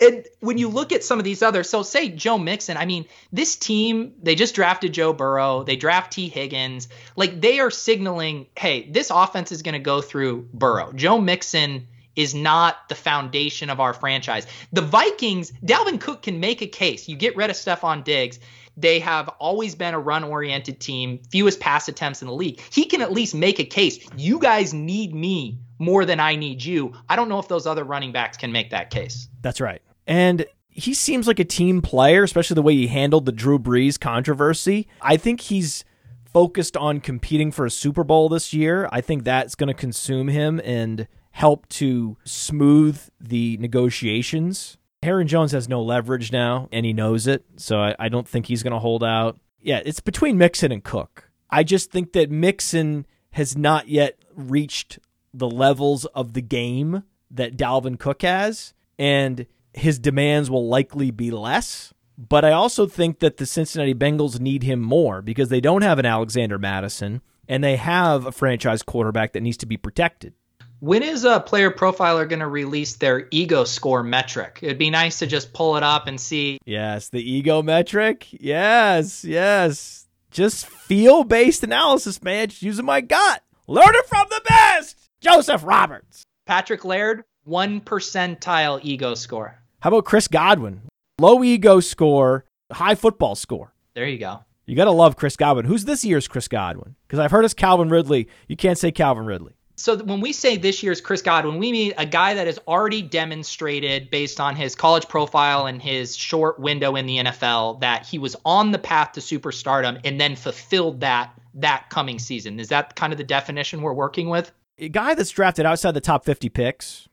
And when you look at some of these others, so say Joe Mixon, I mean, this team, they just drafted Joe Burrow, they draft Tee Higgins. Like they are signaling, hey, this offense is going to go through Burrow. Joe Mixon is not the foundation of our franchise. The Vikings, Dalvin Cook can make a case. You get rid of Stefon Diggs. They have always been a run oriented team, fewest pass attempts in the league. He can at least make a case. You guys need me more than I need you. I don't know if those other running backs can make that case. That's right. And he seems like a team player, especially the way he handled the Drew Brees controversy. I think he's focused on competing for a Super Bowl this year. I think that's going to consume him and help to smooth the negotiations. Aaron Jones has no leverage now, and he knows it. So I, I don't think he's going to hold out. Yeah, it's between Mixon and Cook. I just think that Mixon has not yet reached the levels of the game that Dalvin Cook has, and his demands will likely be less. But I also think that the Cincinnati Bengals need him more because they don't have an Alexander Mattison and they have a franchise quarterback that needs to be protected. When is a player profiler going to release their ego score metric? It'd be nice to just pull it up and see. Yes, the ego metric. Yes, yes. Just feel based analysis, man. Just using my gut. Learn it from the best. Joseph Roberts. Patrick Laird, one percentile ego score. How about Chris Godwin? Low ego score, high football score. There you go. You got to love Chris Godwin. Who's this year's Chris Godwin? Because I've heard it's Calvin Ridley. You can't say Calvin Ridley. So when we say this year's Chris Godwin, we mean a guy that has already demonstrated based on his college profile and his short window in the NFL that he was on the path to superstardom and then fulfilled that that coming season. Is that kind of the definition we're working with? A guy that's drafted outside the top 50 picks,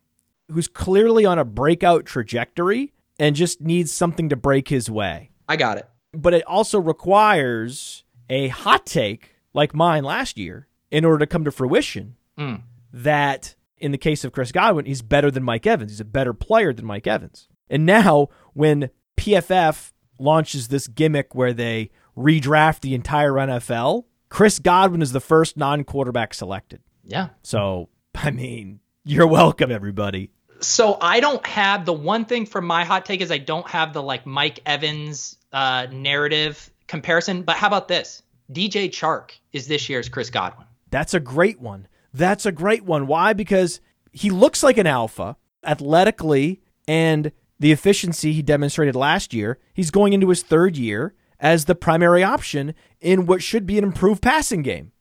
who's clearly on a breakout trajectory and just needs something to break his way. I got it. But it also requires a hot take like mine last year in order to come to fruition Mm. that in the case of Chris Godwin, he's better than Mike Evans. He's a better player than Mike Evans. And now when PFF launches this gimmick where they redraft the entire NFL, Chris Godwin is the first non-quarterback selected. Yeah. So, I mean, you're welcome everybody. So I don't have the one thing from my hot take is I don't have the like Mike Evans uh, narrative comparison. But how about this? DJ Chark is this year's Chris Godwin. That's a great one. That's a great one. Why? Because he looks like an alpha athletically and the efficiency he demonstrated last year. He's going into his third year as the primary option in what should be an improved passing game.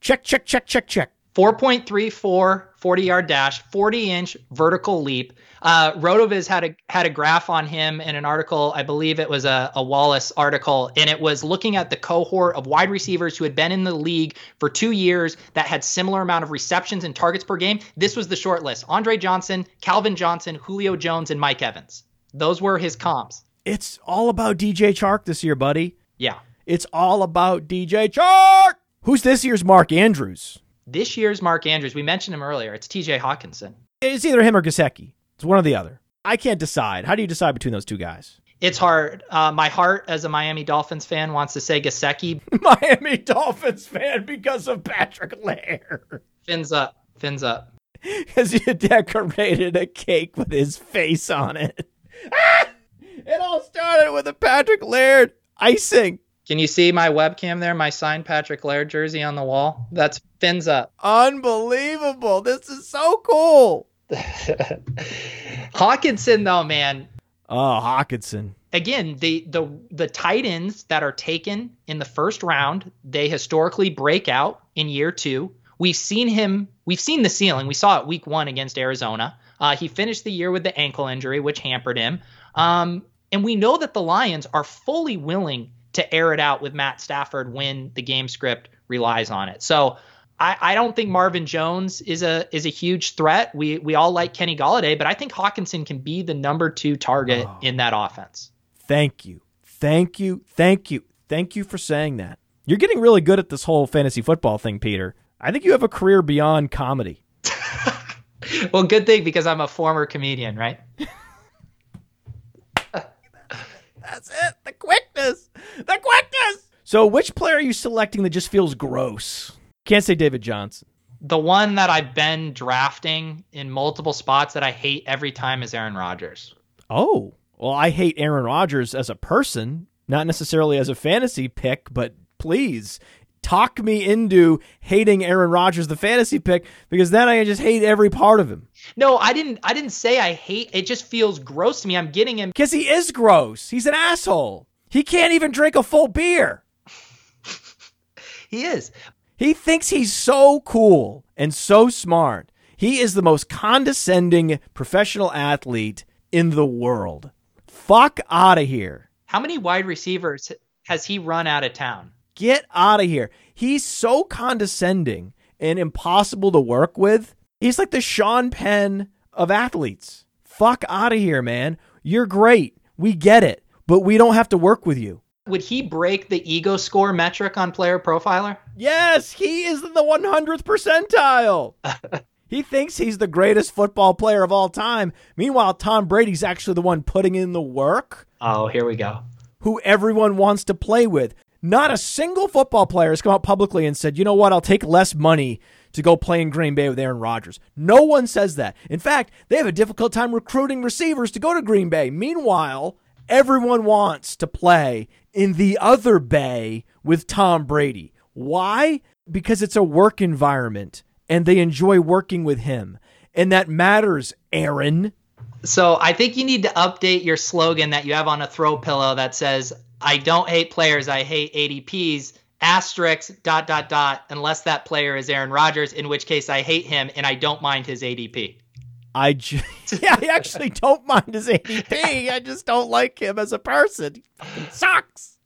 Check, check, check, check, check. 4.34 40 yard dash, 40 inch vertical leap. Uh, Rotoviz had a had a graph on him in an article. I believe it was a, a Wallace article, and it was looking at the cohort of wide receivers who had been in the league for two years that had similar amount of receptions and targets per game. This was the short list: Andre Johnson, Calvin Johnson, Julio Jones, and Mike Evans. Those were his comps. It's all about DJ Chark this year, buddy. Yeah. It's all about DJ Chark. Who's this year's Mark Andrews? This year's Mark Andrews, we mentioned him earlier. It's TJ Hockenson. It's either him or Gesicki. It's one or the other. I can't decide. How do you decide between those two guys? It's hard. Uh, my heart, as a Miami Dolphins fan, wants to say Gesicki. Miami Dolphins fan because of Patrick Laird. Fins up. Fins up. Because you decorated a cake with his face on it. Ah! it all started with a Patrick Laird icing. Can you see my webcam there? My signed Patrick Laird jersey on the wall? That's fins up. Unbelievable. This is so cool. Hockenson, though, man. Oh, Hockenson. Again, the the the tight ends that are taken in the first round, they historically break out in year two. We've seen him. We've seen the ceiling. We saw it week one against Arizona. Uh, he finished the year with the ankle injury, which hampered him. Um, and we know that the Lions are fully willing to air it out with Matt Stafford when the game script relies on it. So I, I, don't think Marvin Jones is a is a huge threat. We we all like Kenny Golladay, but I think Hockenson can be the number two target oh. in that offense. Thank you, thank you, thank you, thank you for saying that. You're getting really good at this whole fantasy football thing, Peter. I think you have a career beyond comedy. well, good thing because I'm a former comedian, right? That's it. The quickness. So, which player are you selecting that just feels gross? Can't say David Johnson. The one that I've been drafting in multiple spots that I hate every time is Aaron Rodgers. Oh, well, I hate Aaron Rodgers as a person, not necessarily as a fantasy pick, but please talk me into hating Aaron Rodgers, the fantasy pick, because then I just hate every part of him. No, I didn't. I didn't say I hate. It just feels gross to me. I'm getting him because he is gross. He's an asshole. He can't even drink a full beer. he is. He thinks he's so cool and so smart. He is the most condescending professional athlete in the world. Fuck out of here. How many wide receivers has he run out of town? Get out of here. He's so condescending and impossible to work with. He's like the Sean Penn of athletes. Fuck out of here, man. You're great. We get it, but we don't have to work with you. Would he break the ego score metric on Player Profiler? Yes, he is in the 100th percentile. he thinks he's the greatest football player of all time. Meanwhile, Tom Brady's actually the one putting in the work. Oh, here we go. Who everyone wants to play with. Not a single football player has come out publicly and said, you know what, I'll take less money to go play in Green Bay with Aaron Rodgers. No one says that. In fact, they have a difficult time recruiting receivers to go to Green Bay. Meanwhile, everyone wants to play in the other Bay with Tom Brady. Why? Because it's a work environment and they enjoy working with him. And that matters, Aaron. So I think you need to update your slogan that you have on a throw pillow that says, I don't hate players, I hate ADPs asterisk dot dot dot unless that player is Aaron Rodgers, in which case I hate him and I don't mind his ADP. I yeah, I actually don't mind his ADP. I just don't like him as a person. He fucking sucks.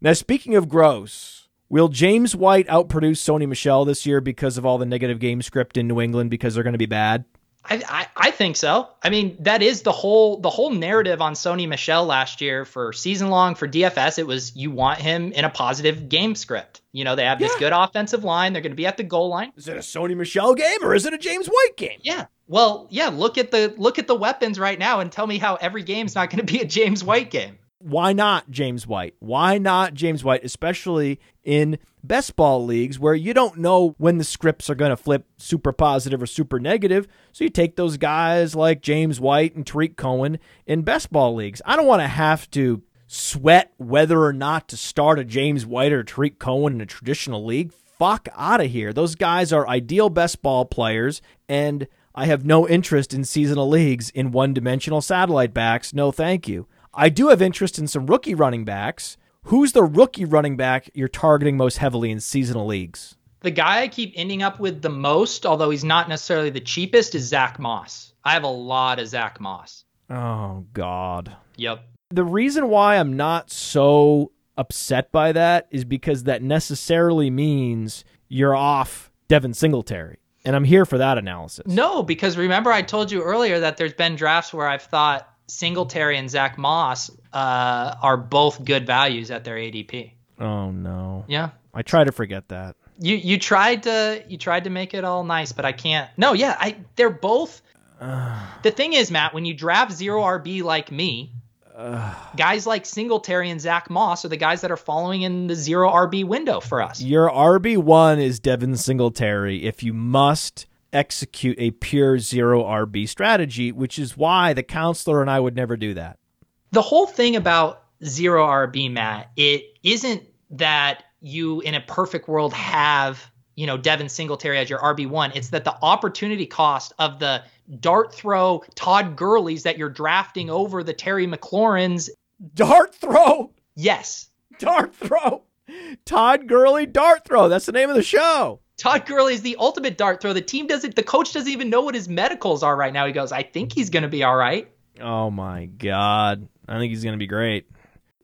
Now, speaking of gross, will James White outproduce Sony Michel this year because of all the negative game script in New England because they're going to be bad? I, I, I think so. I mean, that is the whole the whole narrative on Sony Michel last year for season long for DFS. It was you want him in a positive game script. You know, they have this good offensive line. They're going to be at the goal line. Is it a Sony Michel game or is it a James White game? Yeah. Well, yeah. Look at the look at the weapons right now and tell me how every game's not going to be a James White game. Why not James White? Why not James White, especially in best ball leagues where you don't know when the scripts are going to flip super positive or super negative. So you take those guys like James White and Tarik Cohen in best ball leagues. I don't want to have to sweat whether or not to start a James White or Tarik Cohen in a traditional league. Fuck out of here. Those guys are ideal best ball players, and I have no interest in seasonal leagues in one dimensional satellite backs. No, thank you. I do have interest in some rookie running backs. Who's the rookie running back you're targeting most heavily in seasonal leagues? The guy I keep ending up with the most, although he's not necessarily the cheapest, is Zach Moss. I have a lot of Zach Moss. Oh, God. Yep. The reason why I'm not so upset by that is because that necessarily means you're off Devin Singletary. And I'm here for that analysis. No, because remember I told you earlier that there's been drafts where I've thought Singletary and Zach Moss uh, are both good values at their ADP. Oh, no. Yeah. I try to forget that. You you tried to you tried to make it all nice, but I can't. No, yeah, I they're both. the thing is, Matt, when you draft zero RB like me, guys like Singletary and Zach Moss are the guys that are following in the zero RB window for us. Your RB1 is Devin Singletary if you must execute a pure zero RB strategy, which is why the counselor and I would never do that. the whole thing about zero RB, Matt, it isn't that you in a perfect world have, you know, Devin Singletary as your RB1. It's that the opportunity cost of the dart throw Todd Gurley's that you're drafting over the Terry McLaurin's. Dart throw! Yes. Dart throw! Todd Gurley dart throw. That's the name of the show. Todd Gurley is the ultimate dart throw. The team doesn't, the coach doesn't even know what his medicals are right now. He goes, I think he's going to be all right. Oh my God. I think he's going to be great.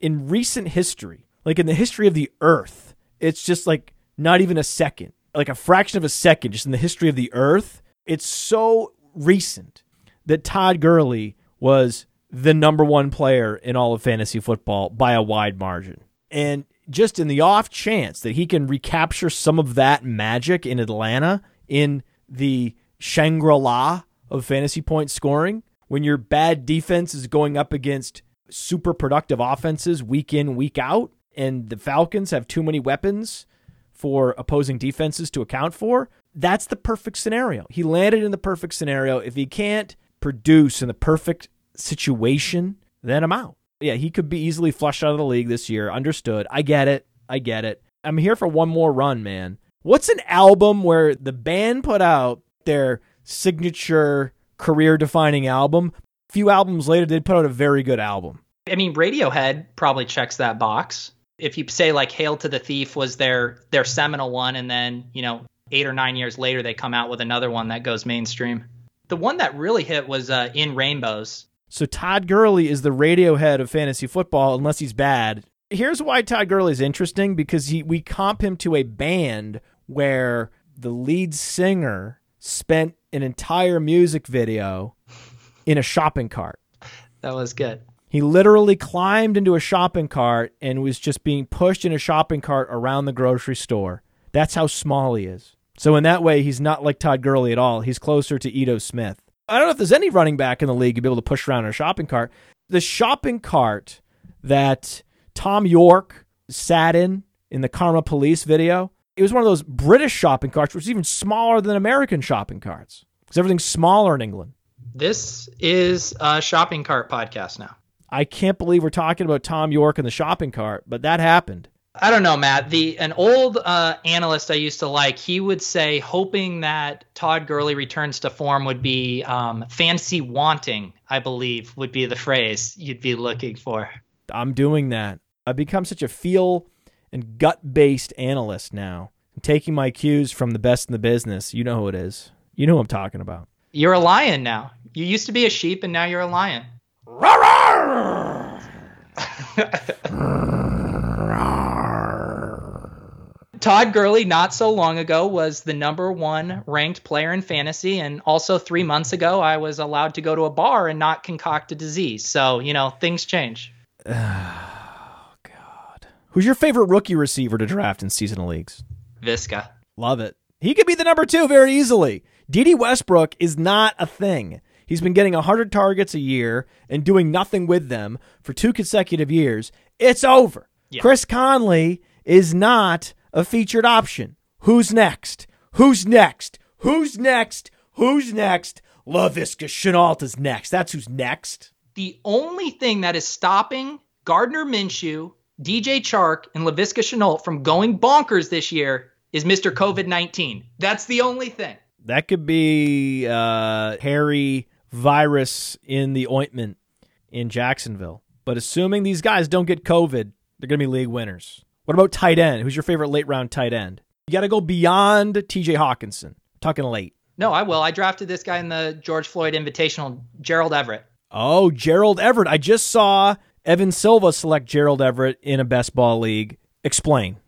In recent history, like in the history of the earth, it's just like not even a second, like a fraction of a second, just in the history of the earth. It's so recent that Todd Gurley was the number one player in all of fantasy football by a wide margin. And just in the off chance that he can recapture some of that magic in Atlanta in the Shangri La of fantasy point scoring, when your bad defense is going up against super productive offenses week in, week out, and the Falcons have too many weapons for opposing defenses to account for, that's the perfect scenario. He landed in the perfect scenario. If he can't produce in the perfect situation, then I'm out. Yeah, he could be easily flushed out of the league this year. Understood. I get it. I get it. I'm here for one more run, man. What's an album where the band put out their signature career defining album? A few albums later, they put out a very good album. I mean, Radiohead probably checks that box. If you say like "Hail to the Thief" was their their seminal one, and then you know eight or nine years later they come out with another one that goes mainstream. The one that really hit was uh, "In Rainbows." So Todd Gurley is the Radiohead of fantasy football, unless he's bad. Here's why Todd Gurley is interesting because he we comp him to a band where the lead singer spent an entire music video in a shopping cart. That was good. He literally climbed into a shopping cart and was just being pushed in a shopping cart around the grocery store. That's how small he is. So in that way, he's not like Todd Gurley at all. He's closer to Ito Smith. I don't know if there's any running back in the league who'd be able to push around in a shopping cart. The shopping cart that Thom Yorke sat in in the Karma Police video, it was one of those British shopping carts, which is even smaller than American shopping carts because everything's smaller in England. This is a shopping cart podcast now. I can't believe we're talking about Thom Yorke and the shopping cart, but that happened. I don't know, Matt. The an old uh, analyst I used to like, he would say, hoping that Todd Gurley returns to form would be um, fancy wanting. I believe would be the phrase you'd be looking for. I'm doing that. I've become such a feel and gut based analyst now. I'm taking my cues from the best in the business. You know who it is. You know who I'm talking about. You're a lion now. You used to be a sheep and now you're a lion. Todd Gurley, not so long ago, was the number one ranked player in fantasy. And also, three months ago, I was allowed to go to a bar and not concoct a disease. So, you know, things change. Oh, God. Who's your favorite rookie receiver to draft in seasonal leagues? Visca. Love it. He could be the number two very easily. Dede Westbrook is not a thing. He's been getting 100 targets a year and doing nothing with them for two consecutive years. It's over. Yeah. Chris Conley is not a featured option. Who's next? Who's next? Who's next? Who's next? Laviska Shenault is next. That's who's next. The only thing that is stopping Gardner Minshew, DJ Chark, and Laviska Shenault from going bonkers this year is Mr. COVID 19. That's the only thing. That could be uh, hairy virus in the ointment in Jacksonville. But assuming these guys don't get COVID, they're going to be league winners. What about tight end? Who's your favorite late round tight end? You got to go beyond TJ Hockenson. Talking late. No, I will. I drafted this guy in the George Floyd Invitational, Gerald Everett. Oh, Gerald Everett. I just saw Evan Silva select Gerald Everett in a best ball league. Explain.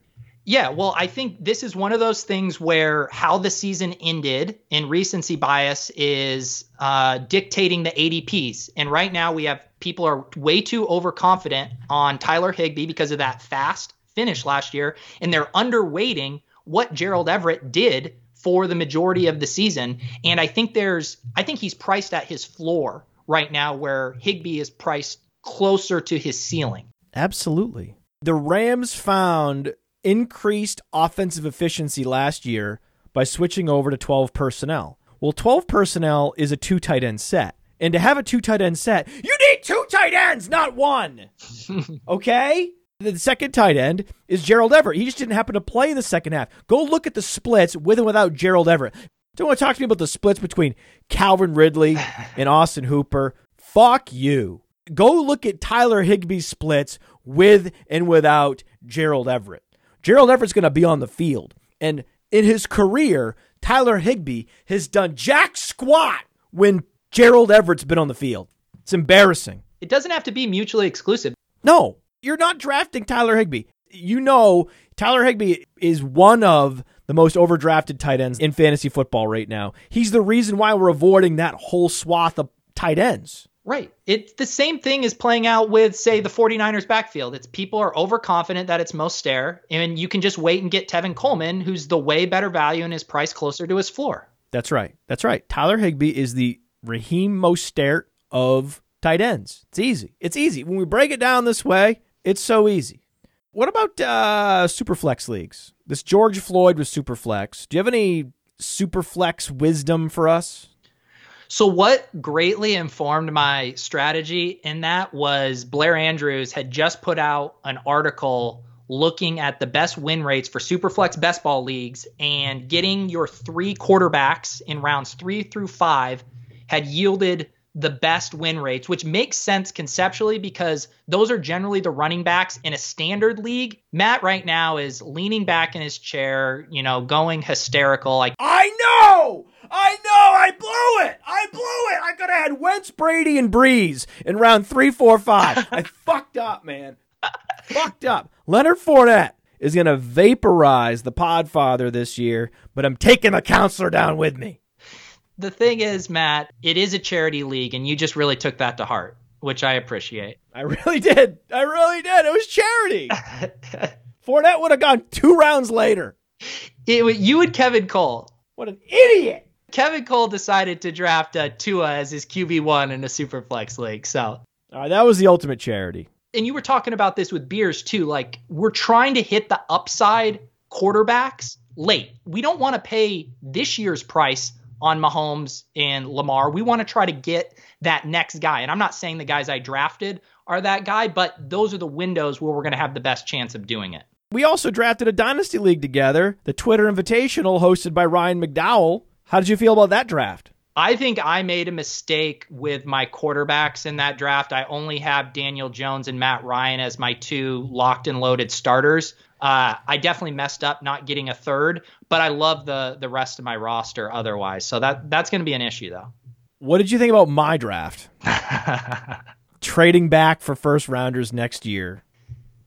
Yeah, well, I think this is one of those things where how the season ended in recency bias is uh, dictating the ADPs. And right now we have people are way too overconfident on Tyler Higbee because of that fast finish last year, and they're underweighting what Gerald Everett did for the majority of the season. And I think there's, I think he's priced at his floor right now, where Higbee is priced closer to his ceiling. Absolutely. The Rams found increased offensive efficiency last year by switching over to 12 personnel. Well, 12 personnel is a two tight end set. And to have a two tight end set, you need two tight ends, not one. okay? The second tight end is Gerald Everett. He just didn't happen to play in the second half. Go look at the splits with and without Gerald Everett. Don't want to talk to me about the splits between Calvin Ridley and Austin Hooper. Fuck you. Go look at Tyler Higbee's splits with and without Gerald Everett. Gerald Everett's going to be on the field. And in his career, Tyler Higbee has done jack squat when Gerald Everett's been on the field. It's embarrassing. It doesn't have to be mutually exclusive. No, you're not drafting Tyler Higbee. You know, Tyler Higbee is one of the most overdrafted tight ends in fantasy football right now. He's the reason why we're avoiding that whole swath of tight ends. Right. It's the same thing as playing out with, say, the 49ers backfield. It's people are overconfident that it's Mostert, and you can just wait and get Tevin Coleman, who's the way better value and is priced closer to his floor. That's right. That's right. Tyler Higbee is the Raheem Mostert of tight ends. It's easy. It's easy. When we break it down this way, it's so easy. What about uh, Superflex leagues? This George Floyd was Superflex. Do you have any Superflex wisdom for us? So, what greatly informed my strategy in that was Blair Andrews had just put out an article looking at the best win rates for Superflex best ball leagues and getting your three quarterbacks in rounds three through five had yielded the best win rates, which makes sense conceptually because those are generally the running backs in a standard league. Matt right now is leaning back in his chair, you know, going hysterical. Like, I know! I know! I blew it! I blew it! I could have had Wentz, Brady, and Brees in round three, four, five. I fucked up, man. fucked up. Leonard Fournette is going to vaporize the Podfather this year, but I'm taking the counselor down with me. The thing is, Matt, it is a charity league, and you just really took that to heart, which I appreciate. I really did. I really did. It was charity. Fournette would have gone two rounds later. It, you and Kevin Cole. What an idiot. Kevin Cole decided to draft uh, Tua as his QB1 in a Superflex league. So, right, that was the ultimate charity. and you were talking about this with beers too. Like, we're trying to hit the upside quarterbacks late. We don't want to pay this year's price on Mahomes and Lamar. We want to try to get that next guy. And I'm not saying the guys I drafted are that guy, but those are the windows where we're going to have the best chance of doing it. We also drafted a dynasty league together, the Twitter Invitational hosted by Ryan McDowell. How did you feel about that draft? I think I made a mistake with my quarterbacks in that draft. I only have Daniel Jones and Matt Ryan as my two locked and loaded starters. Uh, I definitely messed up not getting a third, but I love the the rest of my roster otherwise. So that that's going to be an issue though. What did you think about my draft? Trading back for first rounders next year.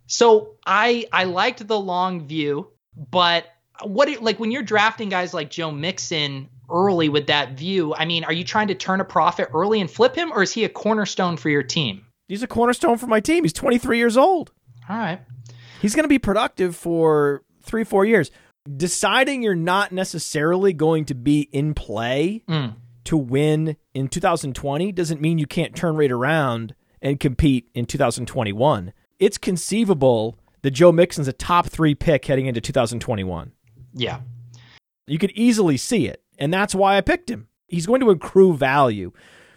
So I I liked the long view, but what it, like when you're drafting guys like Joe Mixon early with that view, I mean, are you trying to turn a profit early and flip him, or is he a cornerstone for your team? He's a cornerstone for my team. He's 23 years old. All right. He's going to be productive for three, four years. Deciding you're not necessarily going to be in play Mm. to win in 2020 doesn't mean you can't turn right around and compete in 2021. It's conceivable that Joe Mixon's a top three pick heading into 2021. Yeah. You could easily see it. And that's why I picked him. He's going to accrue value.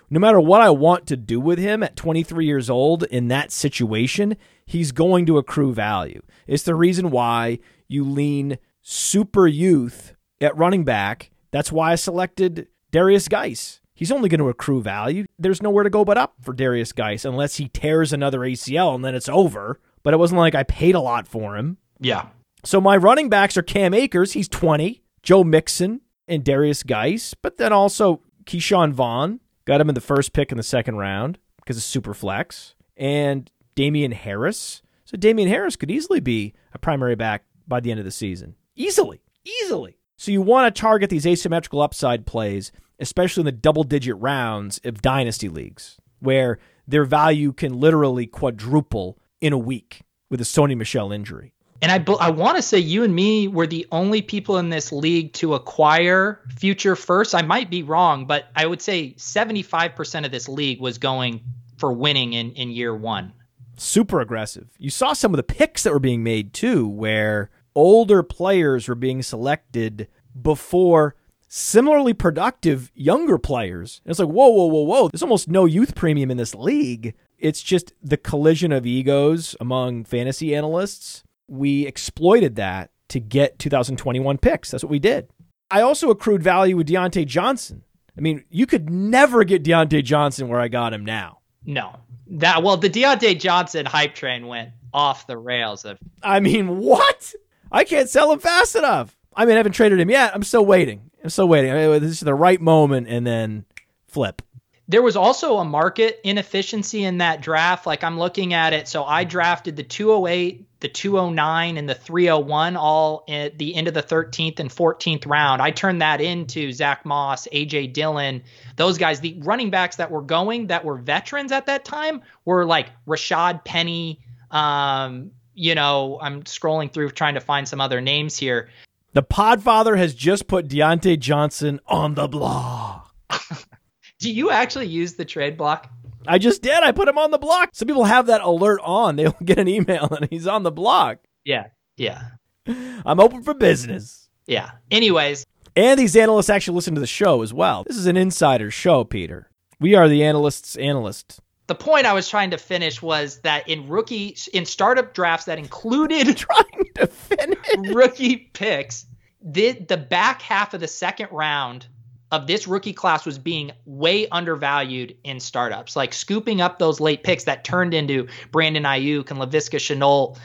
No matter what I want to do with him at 23 years old in that situation, he's going to accrue value. It's the reason why you lean super youth at running back. That's why I selected Darius Geis. He's only going to accrue value. There's nowhere to go but up for Darius Geis unless he tears another ACL and then it's over. But it wasn't like I paid a lot for him. Yeah. So my running backs are Cam Akers, he's 20, Joe Mixon, and Darius Geis, but then also Ke'Shawn Vaughn, got him in the first pick in the second round because it's super flex, and Damien Harris. So Damien Harris could easily be a primary back by the end of the season. Easily. Easily. So you want to target these asymmetrical upside plays, especially in the double digit rounds of dynasty leagues, where their value can literally quadruple in a week with a Sony Michel injury. And I, I want to say you and me were the only people in this league to acquire future first. I might be wrong, but I would say 75% of this league was going for winning in, in year one. Super aggressive. You saw some of the picks that were being made too, where older players were being selected before similarly productive younger players. And it's like, whoa, whoa, whoa, whoa. There's almost no youth premium in this league. It's just the collision of egos among fantasy analysts. We exploited that to get 2021 picks. That's what we did. I also accrued value with Diontae Johnson. I mean, you could never get Diontae Johnson where I got him now. No. That well, the Diontae Johnson hype train went off the rails. Of, I mean, what? I can't sell him fast enough. I mean, I haven't traded him yet. I'm still waiting. I'm still waiting. I mean, this is the right moment, and then flip. there was also a market inefficiency in that draft. Like I'm looking at it. So I drafted the 208, the 209, and the 301 all at the end of the 13th and 14th round. I turned that into Zach Moss, AJ Dillon, those guys. The running backs that were going that were veterans at that time were like Rashad Penny. Um, you know, I'm scrolling through trying to find some other names here. The Podfather has just put Diontae Johnson on the block. Do you actually use the trade block? I just did. I put him on the block. Some people have that alert on. They'll get an email and he's on the block. Yeah. Yeah. I'm open for business. Yeah. Anyways, And these analysts actually listen to the show as well. This is an insider show, Peter. We are the analysts' analyst. the point I was trying to finish was that in rookie in startup drafts that included Trying to finish. rookie picks, the the back half of the second round of this rookie class was being way undervalued in startups, like scooping up those late picks that turned into Brandon Aiyuk and Laviska Shenault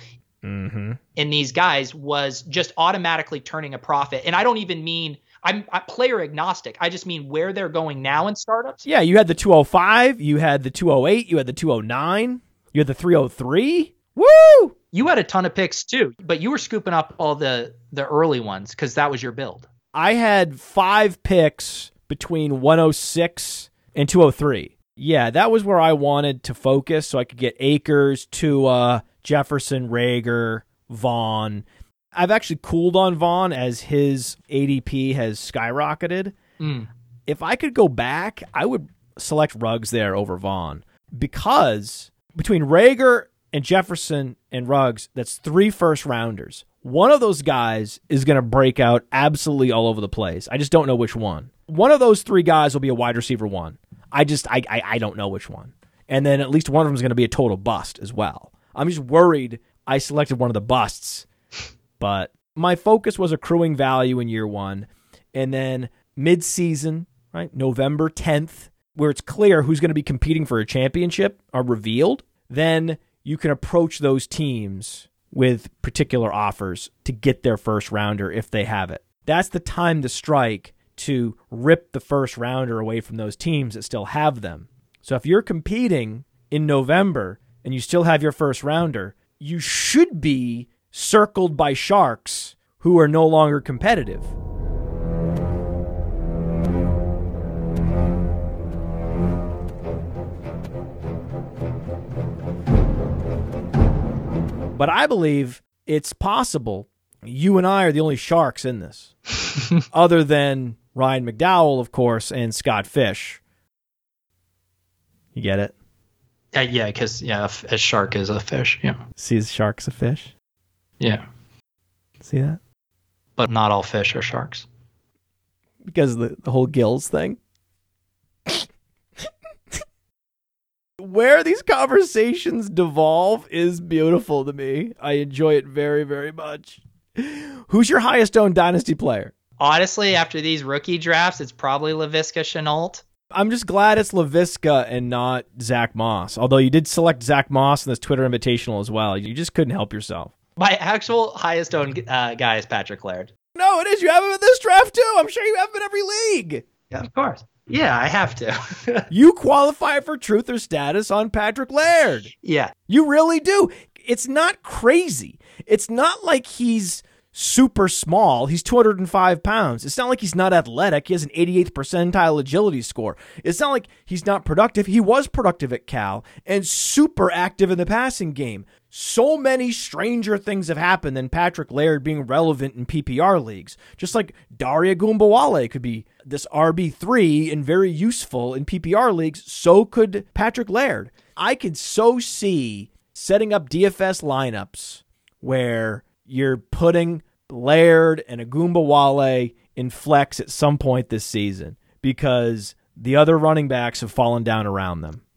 Mm-hmm. and these guys was just automatically turning a profit. And I don't even mean I'm, I'm player agnostic. I just mean where they're going now in startups. Yeah, you had the 205, you had the 208, you had the 209, you had the 303. Woo! You had a ton of picks too, but you were scooping up all the the early ones because that was your build. I had five picks between 106 and 203. Yeah, that was where I wanted to focus so I could get Akers, Tua, Jefferson, Reagor, Vaughn. I've actually cooled on Vaughn as his ADP has skyrocketed. Mm. If I could go back, I would select Ruggs there over Vaughn because between Reagor and Jefferson and Ruggs, that's three first rounders. One of those guys is going to break out absolutely all over the place. I just don't know which one. One of those three guys will be a wide receiver one. I just I I, I don't know which one. And then at least one of them is going to be a total bust as well. I'm just worried I selected one of the busts. But my focus was accruing value in year one. And then mid season, right? November 10th, where it's clear who's going to be competing for a championship are revealed, then you can approach those teams with particular offers to get their first rounder if they have it. That's the time to strike to rip the first rounder away from those teams that still have them. So if you're competing in November and you still have your first rounder, you should be circled by sharks who are no longer competitive. But I believe it's possible you and I are the only sharks in this, other than Ryan McDowell, of course, and Scott Fish. You get it? Uh, yeah, because yeah, a shark is a fish. Yeah. See, shark's a fish. Yeah. See that? But not all fish are sharks. Because of the, the whole gills thing. Where these conversations devolve is beautiful to me. I enjoy it very, very much. Who's your highest owned dynasty player? Honestly, after these rookie drafts, it's probably Laviska Shenault. I'm just glad it's Laviska and not Zach Moss. Although you did select Zach Moss in this Twitter Invitational as well. You just couldn't help yourself. My actual highest owned uh, guy is Patrick Laird. No, it is. You have him in this draft too. I'm sure you have him in every league. Yeah, of course. Yeah, I have to. you qualify for truther status on Patrick Laird. Yeah. You really do. It's not crazy. It's not like he's super small. He's 205 pounds. It's not like he's not athletic. He has an 88th percentile agility score. It's not like he's not productive. He was productive at Cal and super active in the passing game. So many stranger things have happened than Patrick Laird being relevant in PPR leagues. Just like Dare Ogunbowale could be this RB3 and very useful in PPR leagues, so could Patrick Laird. I could so see setting up DFS lineups where you're putting Laird and Ogunbowale in flex at some point this season because the other running backs have fallen down around them.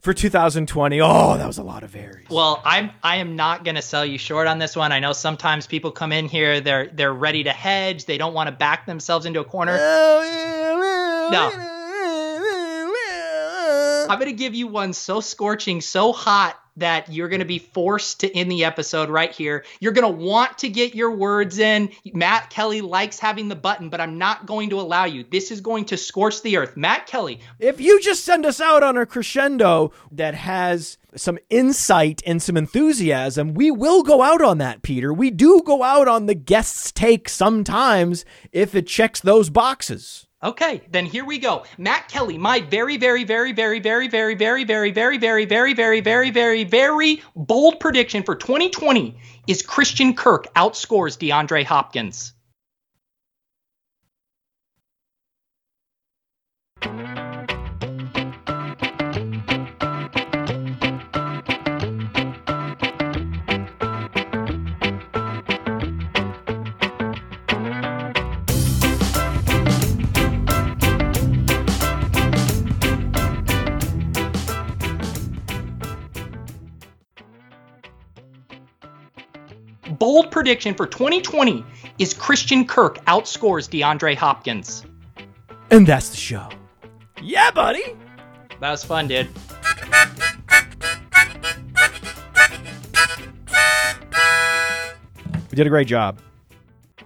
for 2020. Oh, that was a lot of varies. Well, I'm I am not going to sell you short on this one. I know sometimes people come in here they're they're ready to hedge. They don't want to back themselves into a corner. No. I'm going to give you one so scorching, so hot that you're going to be forced to end the episode right here. You're going to want to get your words in. Matt Kelly likes having the button, but I'm not going to allow you. This is going to scorch the earth. Matt Kelly. If you just send us out on a crescendo that has some insight and some enthusiasm, we will go out on that, Peter. We do go out on the guest's take sometimes if it checks those boxes. Okay, then here we go. Matt Kelly, my very, very, very, very, very, very, very, very, very, very, very, very, very, very, very bold prediction for 2020 is Christian Kirk outscores DeAndre Hopkins. Bold prediction for 2020 is Christian Kirk outscores DeAndre Hopkins. And that's the show. Yeah, buddy. That was fun, dude. We did a great job.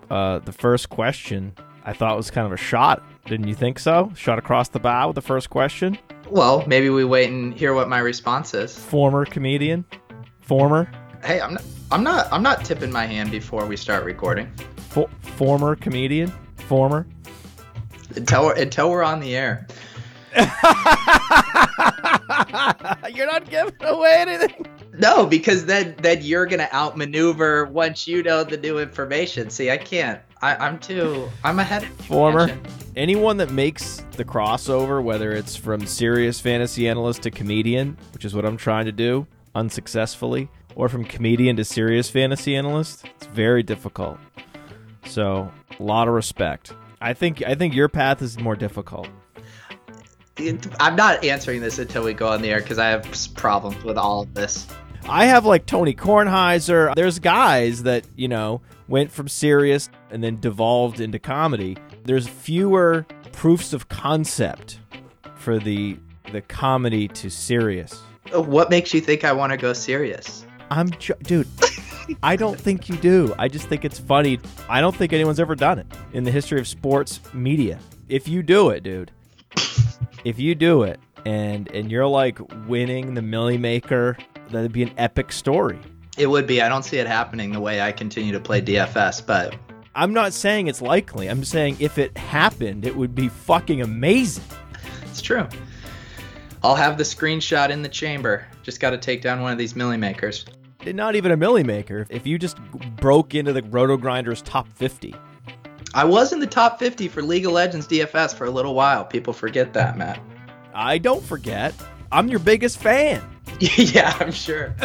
Uh, the first question I thought was kind of a shot. Didn't you think so? Shot across the bow with the first question. Well, maybe we wait and hear what my response is. Former comedian. Former. Hey, I'm not. I'm not. I'm not tipping my hand before we start recording. For, former comedian. Former. Until we're, until we're on the air. you're not giving away anything. No, because then then you're gonna outmaneuver once you know the new information. See, I can't. I, am too. I'm ahead. Former. Anyone that makes the crossover, whether it's from serious fantasy analyst to comedian, which is what I'm trying to do unsuccessfully, or from comedian to serious fantasy analyst, it's very difficult. So, a lot of respect. I think I think your path is more difficult. I'm not answering this until we go on the air because I have problems with all of this. I have like Tony Kornheiser. There's guys that, you know, went from serious and then devolved into comedy. There's fewer proofs of concept for the the comedy to serious. What makes you think I want to go serious? I'm dude, I don't think you do. I just think it's funny. I don't think anyone's ever done it in the history of sports media. If you do it, dude. if you do it and and you're like winning the Milly Maker, that'd be an epic story. It would be. I don't see it happening the way I continue to play DFS, but I'm not saying it's likely. I'm saying if it happened, it would be fucking amazing. it's true. I'll have the screenshot in the chamber. Just got to take down one of these milli makers. Not even a Milly Maker. If you just broke into the Roto Grinders top 50, I was in the top 50 for League of Legends DFS for a little while. People forget that, Matt. I don't forget. I'm your biggest fan. yeah, I'm sure.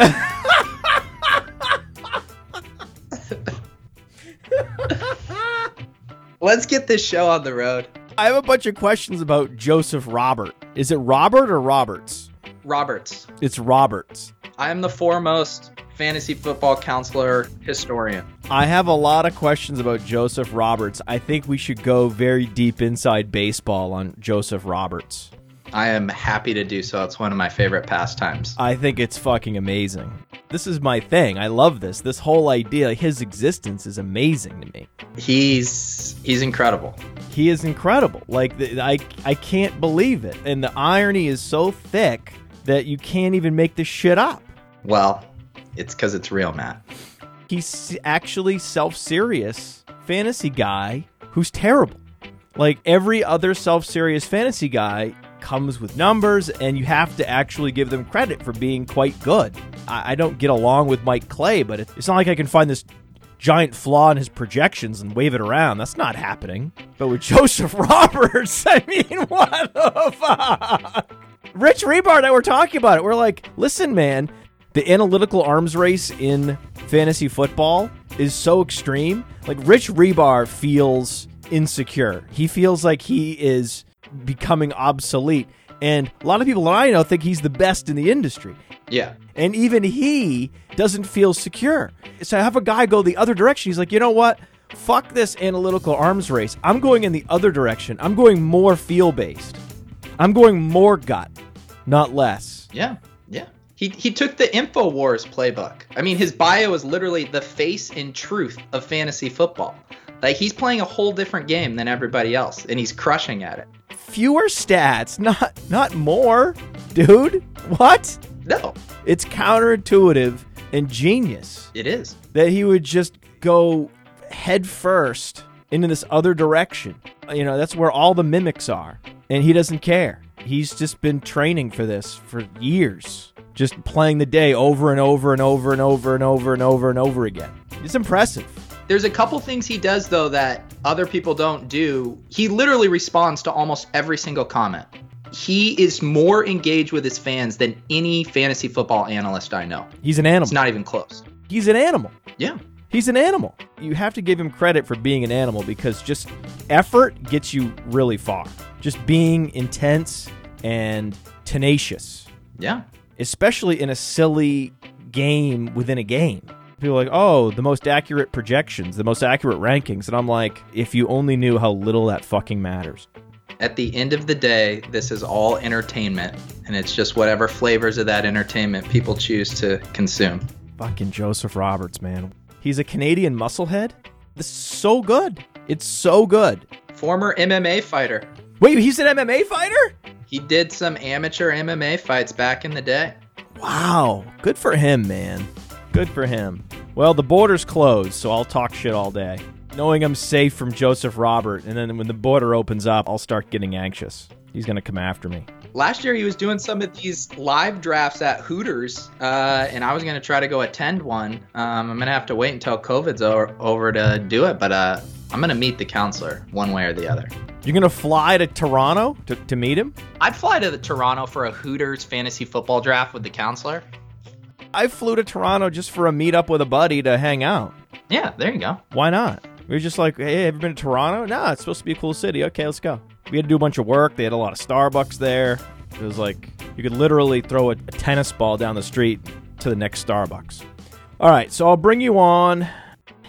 Let's get this show on the road. I have a bunch of questions about Joseph Robert. Is it Robert or Roberts? Roberts. It's Roberts. I am the foremost fantasy football counselor historian. I have a lot of questions about Joseph Roberts. I think we should go very deep inside baseball on Joseph Roberts. I am happy to do so. It's one of my favorite pastimes. I think it's fucking amazing. This is my thing. I love this. This whole idea, his existence is amazing to me. He's he's incredible. He is incredible. Like the, I I can't believe it. And the irony is so thick that you can't even make this shit up. Well, it's because it's real, Matt. He's actually self-serious fantasy guy who's terrible. Like every other self-serious fantasy guy comes with numbers and you have to actually give them credit for being quite good. I, I don't get along with Mike Clay, but it, it's not like I can find this giant flaw in his projections and wave it around. That's not happening. But with Joseph Roberts, I mean, what the fuck? Rich Hribar and I were talking about it. We're like, listen, man, the analytical arms race in fantasy football is so extreme. Like, Rich Hribar feels insecure. He feels like he is becoming obsolete. And a lot of people that I know think he's the best in the industry. Yeah. And even he doesn't feel secure. So I have a guy go the other direction. He's like, you know what? Fuck this analytical arms race. I'm going in the other direction. I'm going more feel based. I'm going more gut, not less. Yeah. Yeah. He, he took the InfoWars playbook. I mean, his bio is literally the face and truth of fantasy football. Like, he's playing a whole different game than everybody else, and he's crushing at it. Fewer stats, not not more, dude. What? No, It's counterintuitive and genius. it is. that he would just go head first into this other direction. You know, that's where all the mimics are. And he doesn't care. He's just been training for this for years, just playing the day over and over and over and over and over and over and over again. It's impressive. There's a couple things he does, though, that other people don't do. He literally responds to almost every single comment. He is more engaged with his fans than any fantasy football analyst I know. He's an animal. It's not even close. He's an animal. Yeah. He's an animal. You have to give him credit for being an animal because just effort gets you really far. Just being intense and tenacious. Yeah. especially in a silly game within a game. People are like, oh, the most accurate projections, the most accurate rankings. And I'm like, if you only knew how little that fucking matters. At the end of the day, this is all entertainment, and it's just whatever flavors of that entertainment people choose to consume. Fucking Joseph Roberts, man. He's a Canadian musclehead. This is so good. It's so good. Former MMA fighter. Wait, he's an MMA fighter? He did some amateur MMA fights back in the day. Wow. Good for him, man. Good for him. Well, the border's closed, so I'll talk shit all day. Knowing I'm safe from Joseph Robert, and then when the border opens up, I'll start getting anxious. He's going to come after me. Last year, he was doing some of these live drafts at Hooters, uh, and I was going to try to go attend one. Um, I'm going to have to wait until COVID's over, over to do it, but uh, I'm going to meet the counselor one way or the other. You're going to fly to Toronto to, to meet him? I'd fly to the Toronto for a Hooters fantasy football draft with the counselor. I flew to Toronto just for a meetup with a buddy to hang out. Yeah, there you go. Why not? We were just like, hey, have you been to Toronto? No, it's supposed to be a cool city. Okay, let's go. We had to do a bunch of work. They had a lot of Starbucks there. It was like you could literally throw a, a tennis ball down the street to the next Starbucks. All right, so I'll bring you on.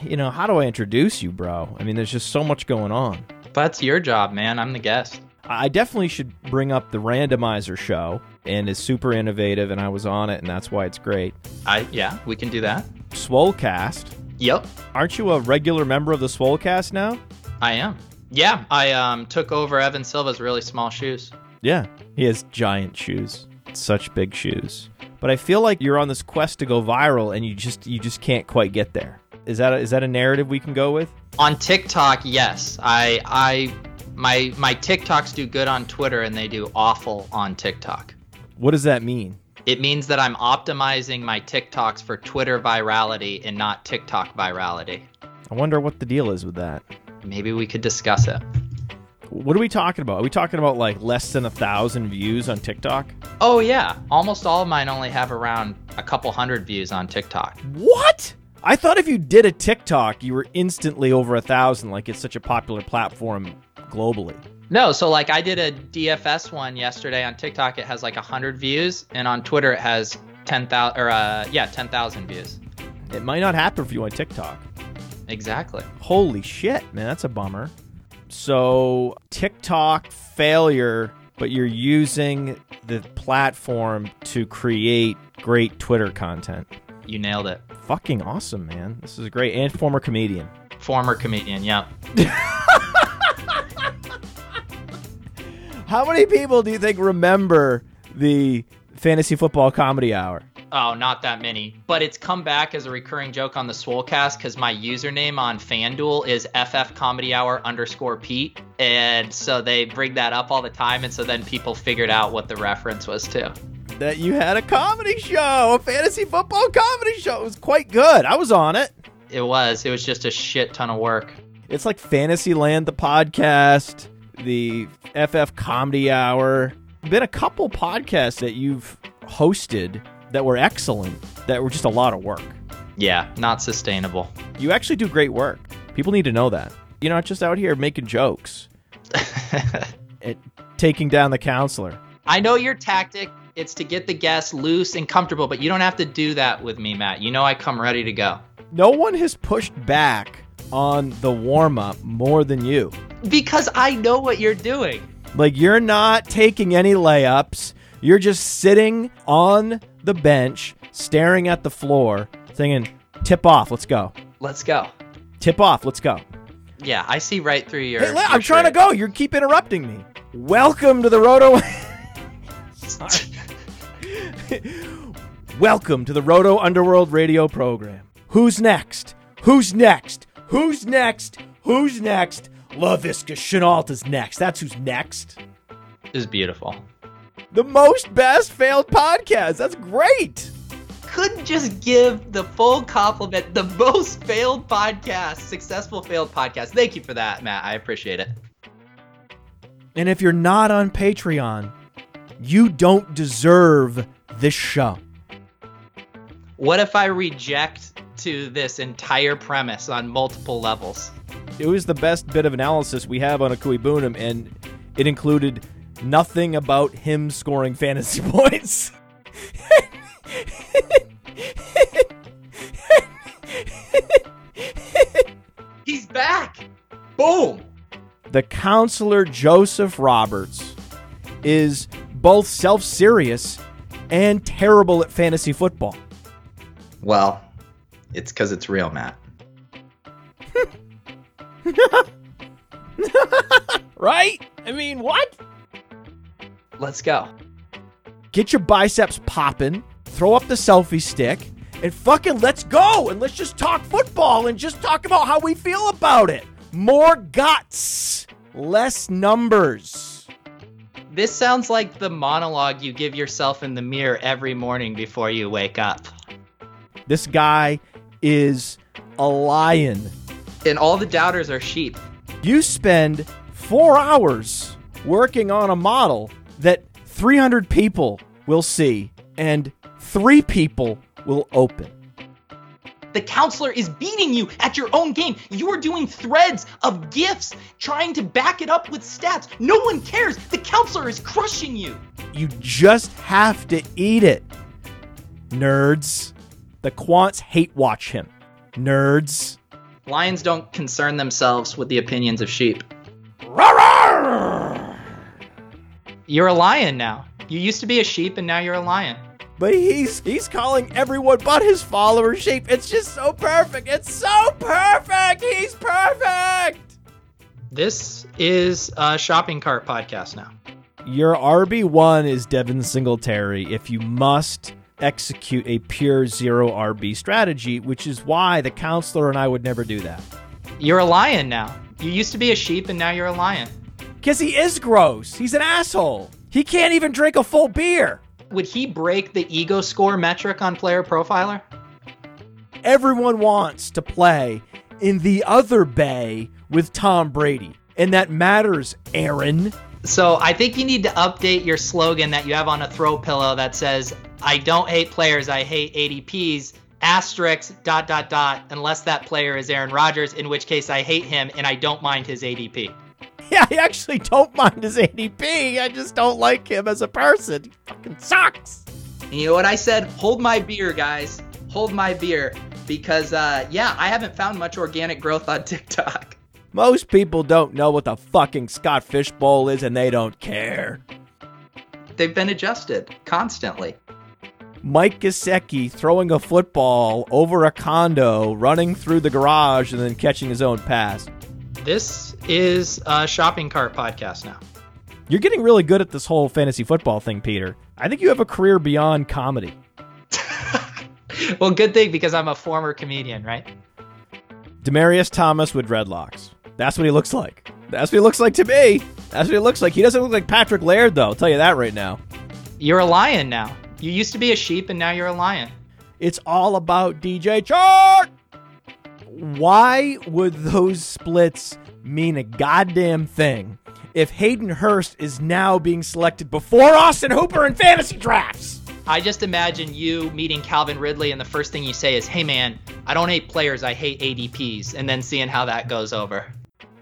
You know, how do I introduce you, bro? I mean, there's just so much going on. That's your job, man. I'm the guest. I definitely should bring up the randomizer show and is super innovative and I was on it and that's why it's great. I yeah, we can do that. Swolecast. Yep, Aren't you a regular member of the Swolecast now? I am. Yeah, I um took over Evan Silva's really small shoes. Yeah. He has giant shoes. Such big shoes. But I feel like you're on this quest to go viral and you just you just can't quite get there. Is that a, is that a narrative we can go with? On TikTok, yes. I I my my TikToks do good on Twitter and they do awful on TikTok. What does that mean? It means that I'm optimizing my TikToks for Twitter virality and not TikTok virality. I wonder what the deal is with that. Maybe we could discuss it. What are we talking about? Are we talking about like less than a thousand views on TikTok? Oh yeah, almost all of mine only have around a couple hundred views on TikTok. What? I thought if you did a TikTok, you were instantly over a thousand. Like it's such a popular platform globally. No, so like I did a DFS one yesterday on TikTok. It has like hundred views, and on Twitter it has ten thousand or uh yeah ten thousand views. It might not happen for you on TikTok. Exactly. Holy shit, man, that's a bummer. So TikTok failure, but you're using the platform to create great Twitter content. You nailed it. Fucking awesome, man. This is great. And former comedian. Former comedian. Yep. How many people do you think remember the fantasy football comedy hour? Oh, not that many. But it's come back as a recurring joke on the Swolecast because my username on FanDuel is FF Comedy Hour underscore Pete. And so they bring that up all the time. And so then people figured out what the reference was to. That you had a comedy show, a fantasy football comedy show. It was quite good. I was on it. It was. It was just a shit ton of work. It's like Fantasyland, the podcast, the FF Comedy Hour. Been a couple podcasts that you've hosted that were excellent, that were just a lot of work. Yeah, not sustainable. You actually do great work. People need to know that. You're not just out here making jokes, and taking down the counselor. I know your tactic. It's to get the guests loose and comfortable, but you don't have to do that with me, Matt. You know I come ready to go. No one has pushed back on the warm up more than you. Because I know what you're doing. Like you're not taking any layups. You're just sitting on the bench, staring at the floor, thinking, "Tip off, let's go. Let's go. Tip off, let's go." Yeah, I see right through your. Hey, your I'm trying to go. You keep interrupting me. Welcome to the Roto. Welcome to the Roto Underworld radio program. Who's next? Who's next? Who's next? Who's next? Laviska Shenault's next. That's who's next. is beautiful. The most best failed podcast. That's great. Couldn't just give the full compliment. The most failed podcast, successful failed podcast. Thank you for that, Matt. I appreciate it. And if you're not on Patreon, you don't deserve this show. What if I reject to this entire premise on multiple levels? It was the best bit of analysis we have on Akui Boonham, and it included nothing about him scoring fantasy points. He's back. Boom. the counselor Joseph Roberts is both self serious and terrible at fantasy football. Well, it's because it's real, Matt. Right? I mean, what? Let's go. Get your biceps popping, throw up the selfie stick, and fucking let's go and let's just talk football and just talk about how we feel about it. More guts, less numbers. This sounds like the monologue you give yourself in the mirror every morning before you wake up. This guy is a lion. And all the doubters are sheep. You spend four hours working on a model that 300 people will see and three people will open. The counselor is beating you at your own game. You are doing threads of gifts, trying to back it up with stats. No one cares. The counselor is crushing you. You just have to eat it. Nerds. The quants hate watch him. Nerds. Lions don't concern themselves with the opinions of sheep. You're a lion now. You used to be a sheep and now you're a lion. But he's he's calling everyone but his followers sheep. It's just so perfect. It's so perfect. He's perfect. This is a shopping cart podcast now. Your RB1 is Devin Singletary if you must execute a pure zero RB strategy, which is why the counselor and I would never do that. You're a lion now. You used to be a sheep and now you're a lion. Because he is gross. He's an asshole. He can't even drink a full beer. Would he break the ego score metric on Player Profiler? Everyone wants to play in the other bay with Tom Brady. And that matters, Aaron. So I think you need to update your slogan that you have on a throw pillow that says, I don't hate players, I hate ADPs, asterisk, dot, dot, dot, unless that player is Aaron Rodgers, in which case I hate him and I don't mind his ADP. Yeah, I actually don't mind his ADP. I just don't like him as a person. He fucking sucks. You know what I said? Hold my beer, guys. Hold my beer. Because, uh, yeah, I haven't found much organic growth on TikTok. Most people don't know what the fucking Scott Fishbowl is and they don't care. They've been adjusted constantly. Mike Gesicki throwing a football over a condo, running through the garage, and then catching his own pass. This is a shopping cart podcast now. You're getting really good at this whole fantasy football thing, Peter. I think you have a career beyond comedy. well, good thing because I'm a former comedian, right? Demaryius Thomas with dreadlocks. That's what he looks like. That's what he looks like to me. That's what he looks like. He doesn't look like Patrick Laird, though. I'll tell you that right now. You're a lion now. You used to be a sheep and now you're a lion. It's all about DJ Chark. Why would those splits mean a goddamn thing if Hayden Hurst is now being selected before Austin Hooper in fantasy drafts? I just imagine you meeting Calvin Ridley and the first thing you say is, "Hey man, I don't hate players, I hate ADPs," and then seeing how that goes over.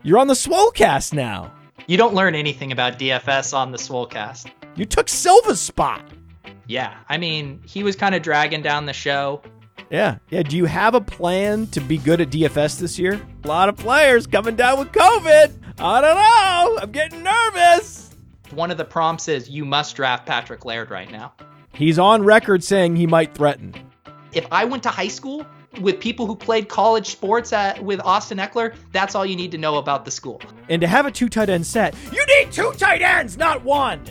You're on the Swolecast now. You don't learn anything about DFS on the Swolecast. You took Silva's spot. Yeah, I mean, he was kind of dragging down the show. Yeah, yeah. Do you have a plan to be good at DFS this year? A lot of players coming down with COVID. I don't know. I'm getting nervous. One of the prompts is you must draft Patrick Laird right now. He's on record saying he might threaten. If I went to high school with people who played college sports at, with Austin Ekeler, that's all you need to know about the school. And to have a two tight end set, you need two tight ends, not one.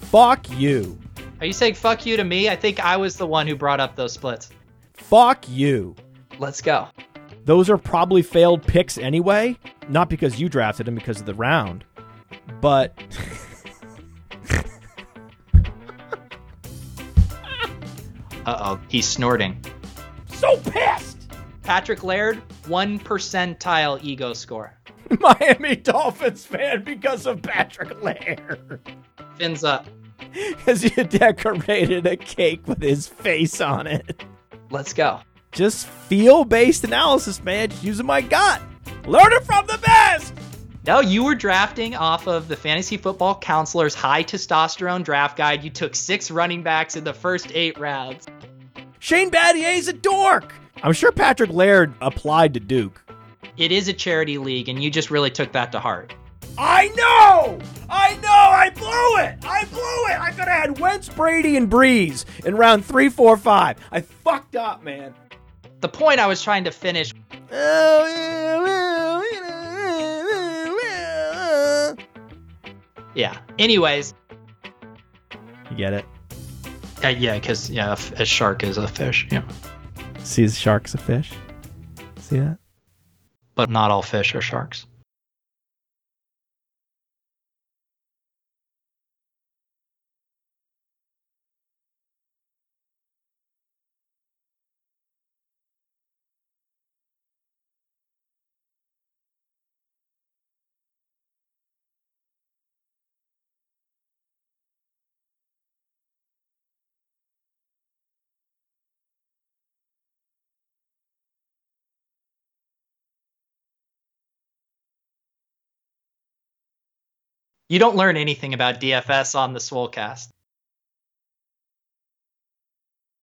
Fuck you. Are you saying fuck you to me? I think I was the one who brought up those splits. Fuck you. Let's go. Those are probably failed picks anyway. Not because you drafted him because of the round, but. uh oh, he's snorting. So pissed! Patrick Laird, one percentile ego score. Miami Dolphins fan because of Patrick Laird. Fins up. Because you decorated a cake with his face on it. Let's go. Just feel based analysis, man. Just using my gut. Learn it from the best. No, you were drafting off of the Fantasy Football Counselor's high testosterone draft guide. You took six running backs in the first eight rounds. Shane Battier's a dork. I'm sure Patrick Laird applied to Duke. It is a charity league, and you just really took that to heart. I know! I know! I blew it! I blew it! I could have had Wentz, Brady, and Brees in round three, four, five. I fucked up, man. The point I was trying to finish. Yeah. Anyways. You get it? Uh, yeah, because yeah, a shark is a fish. Yeah. See, shark's a fish. See that? But not all fish are sharks. You don't learn anything about DFS on the Swolecast.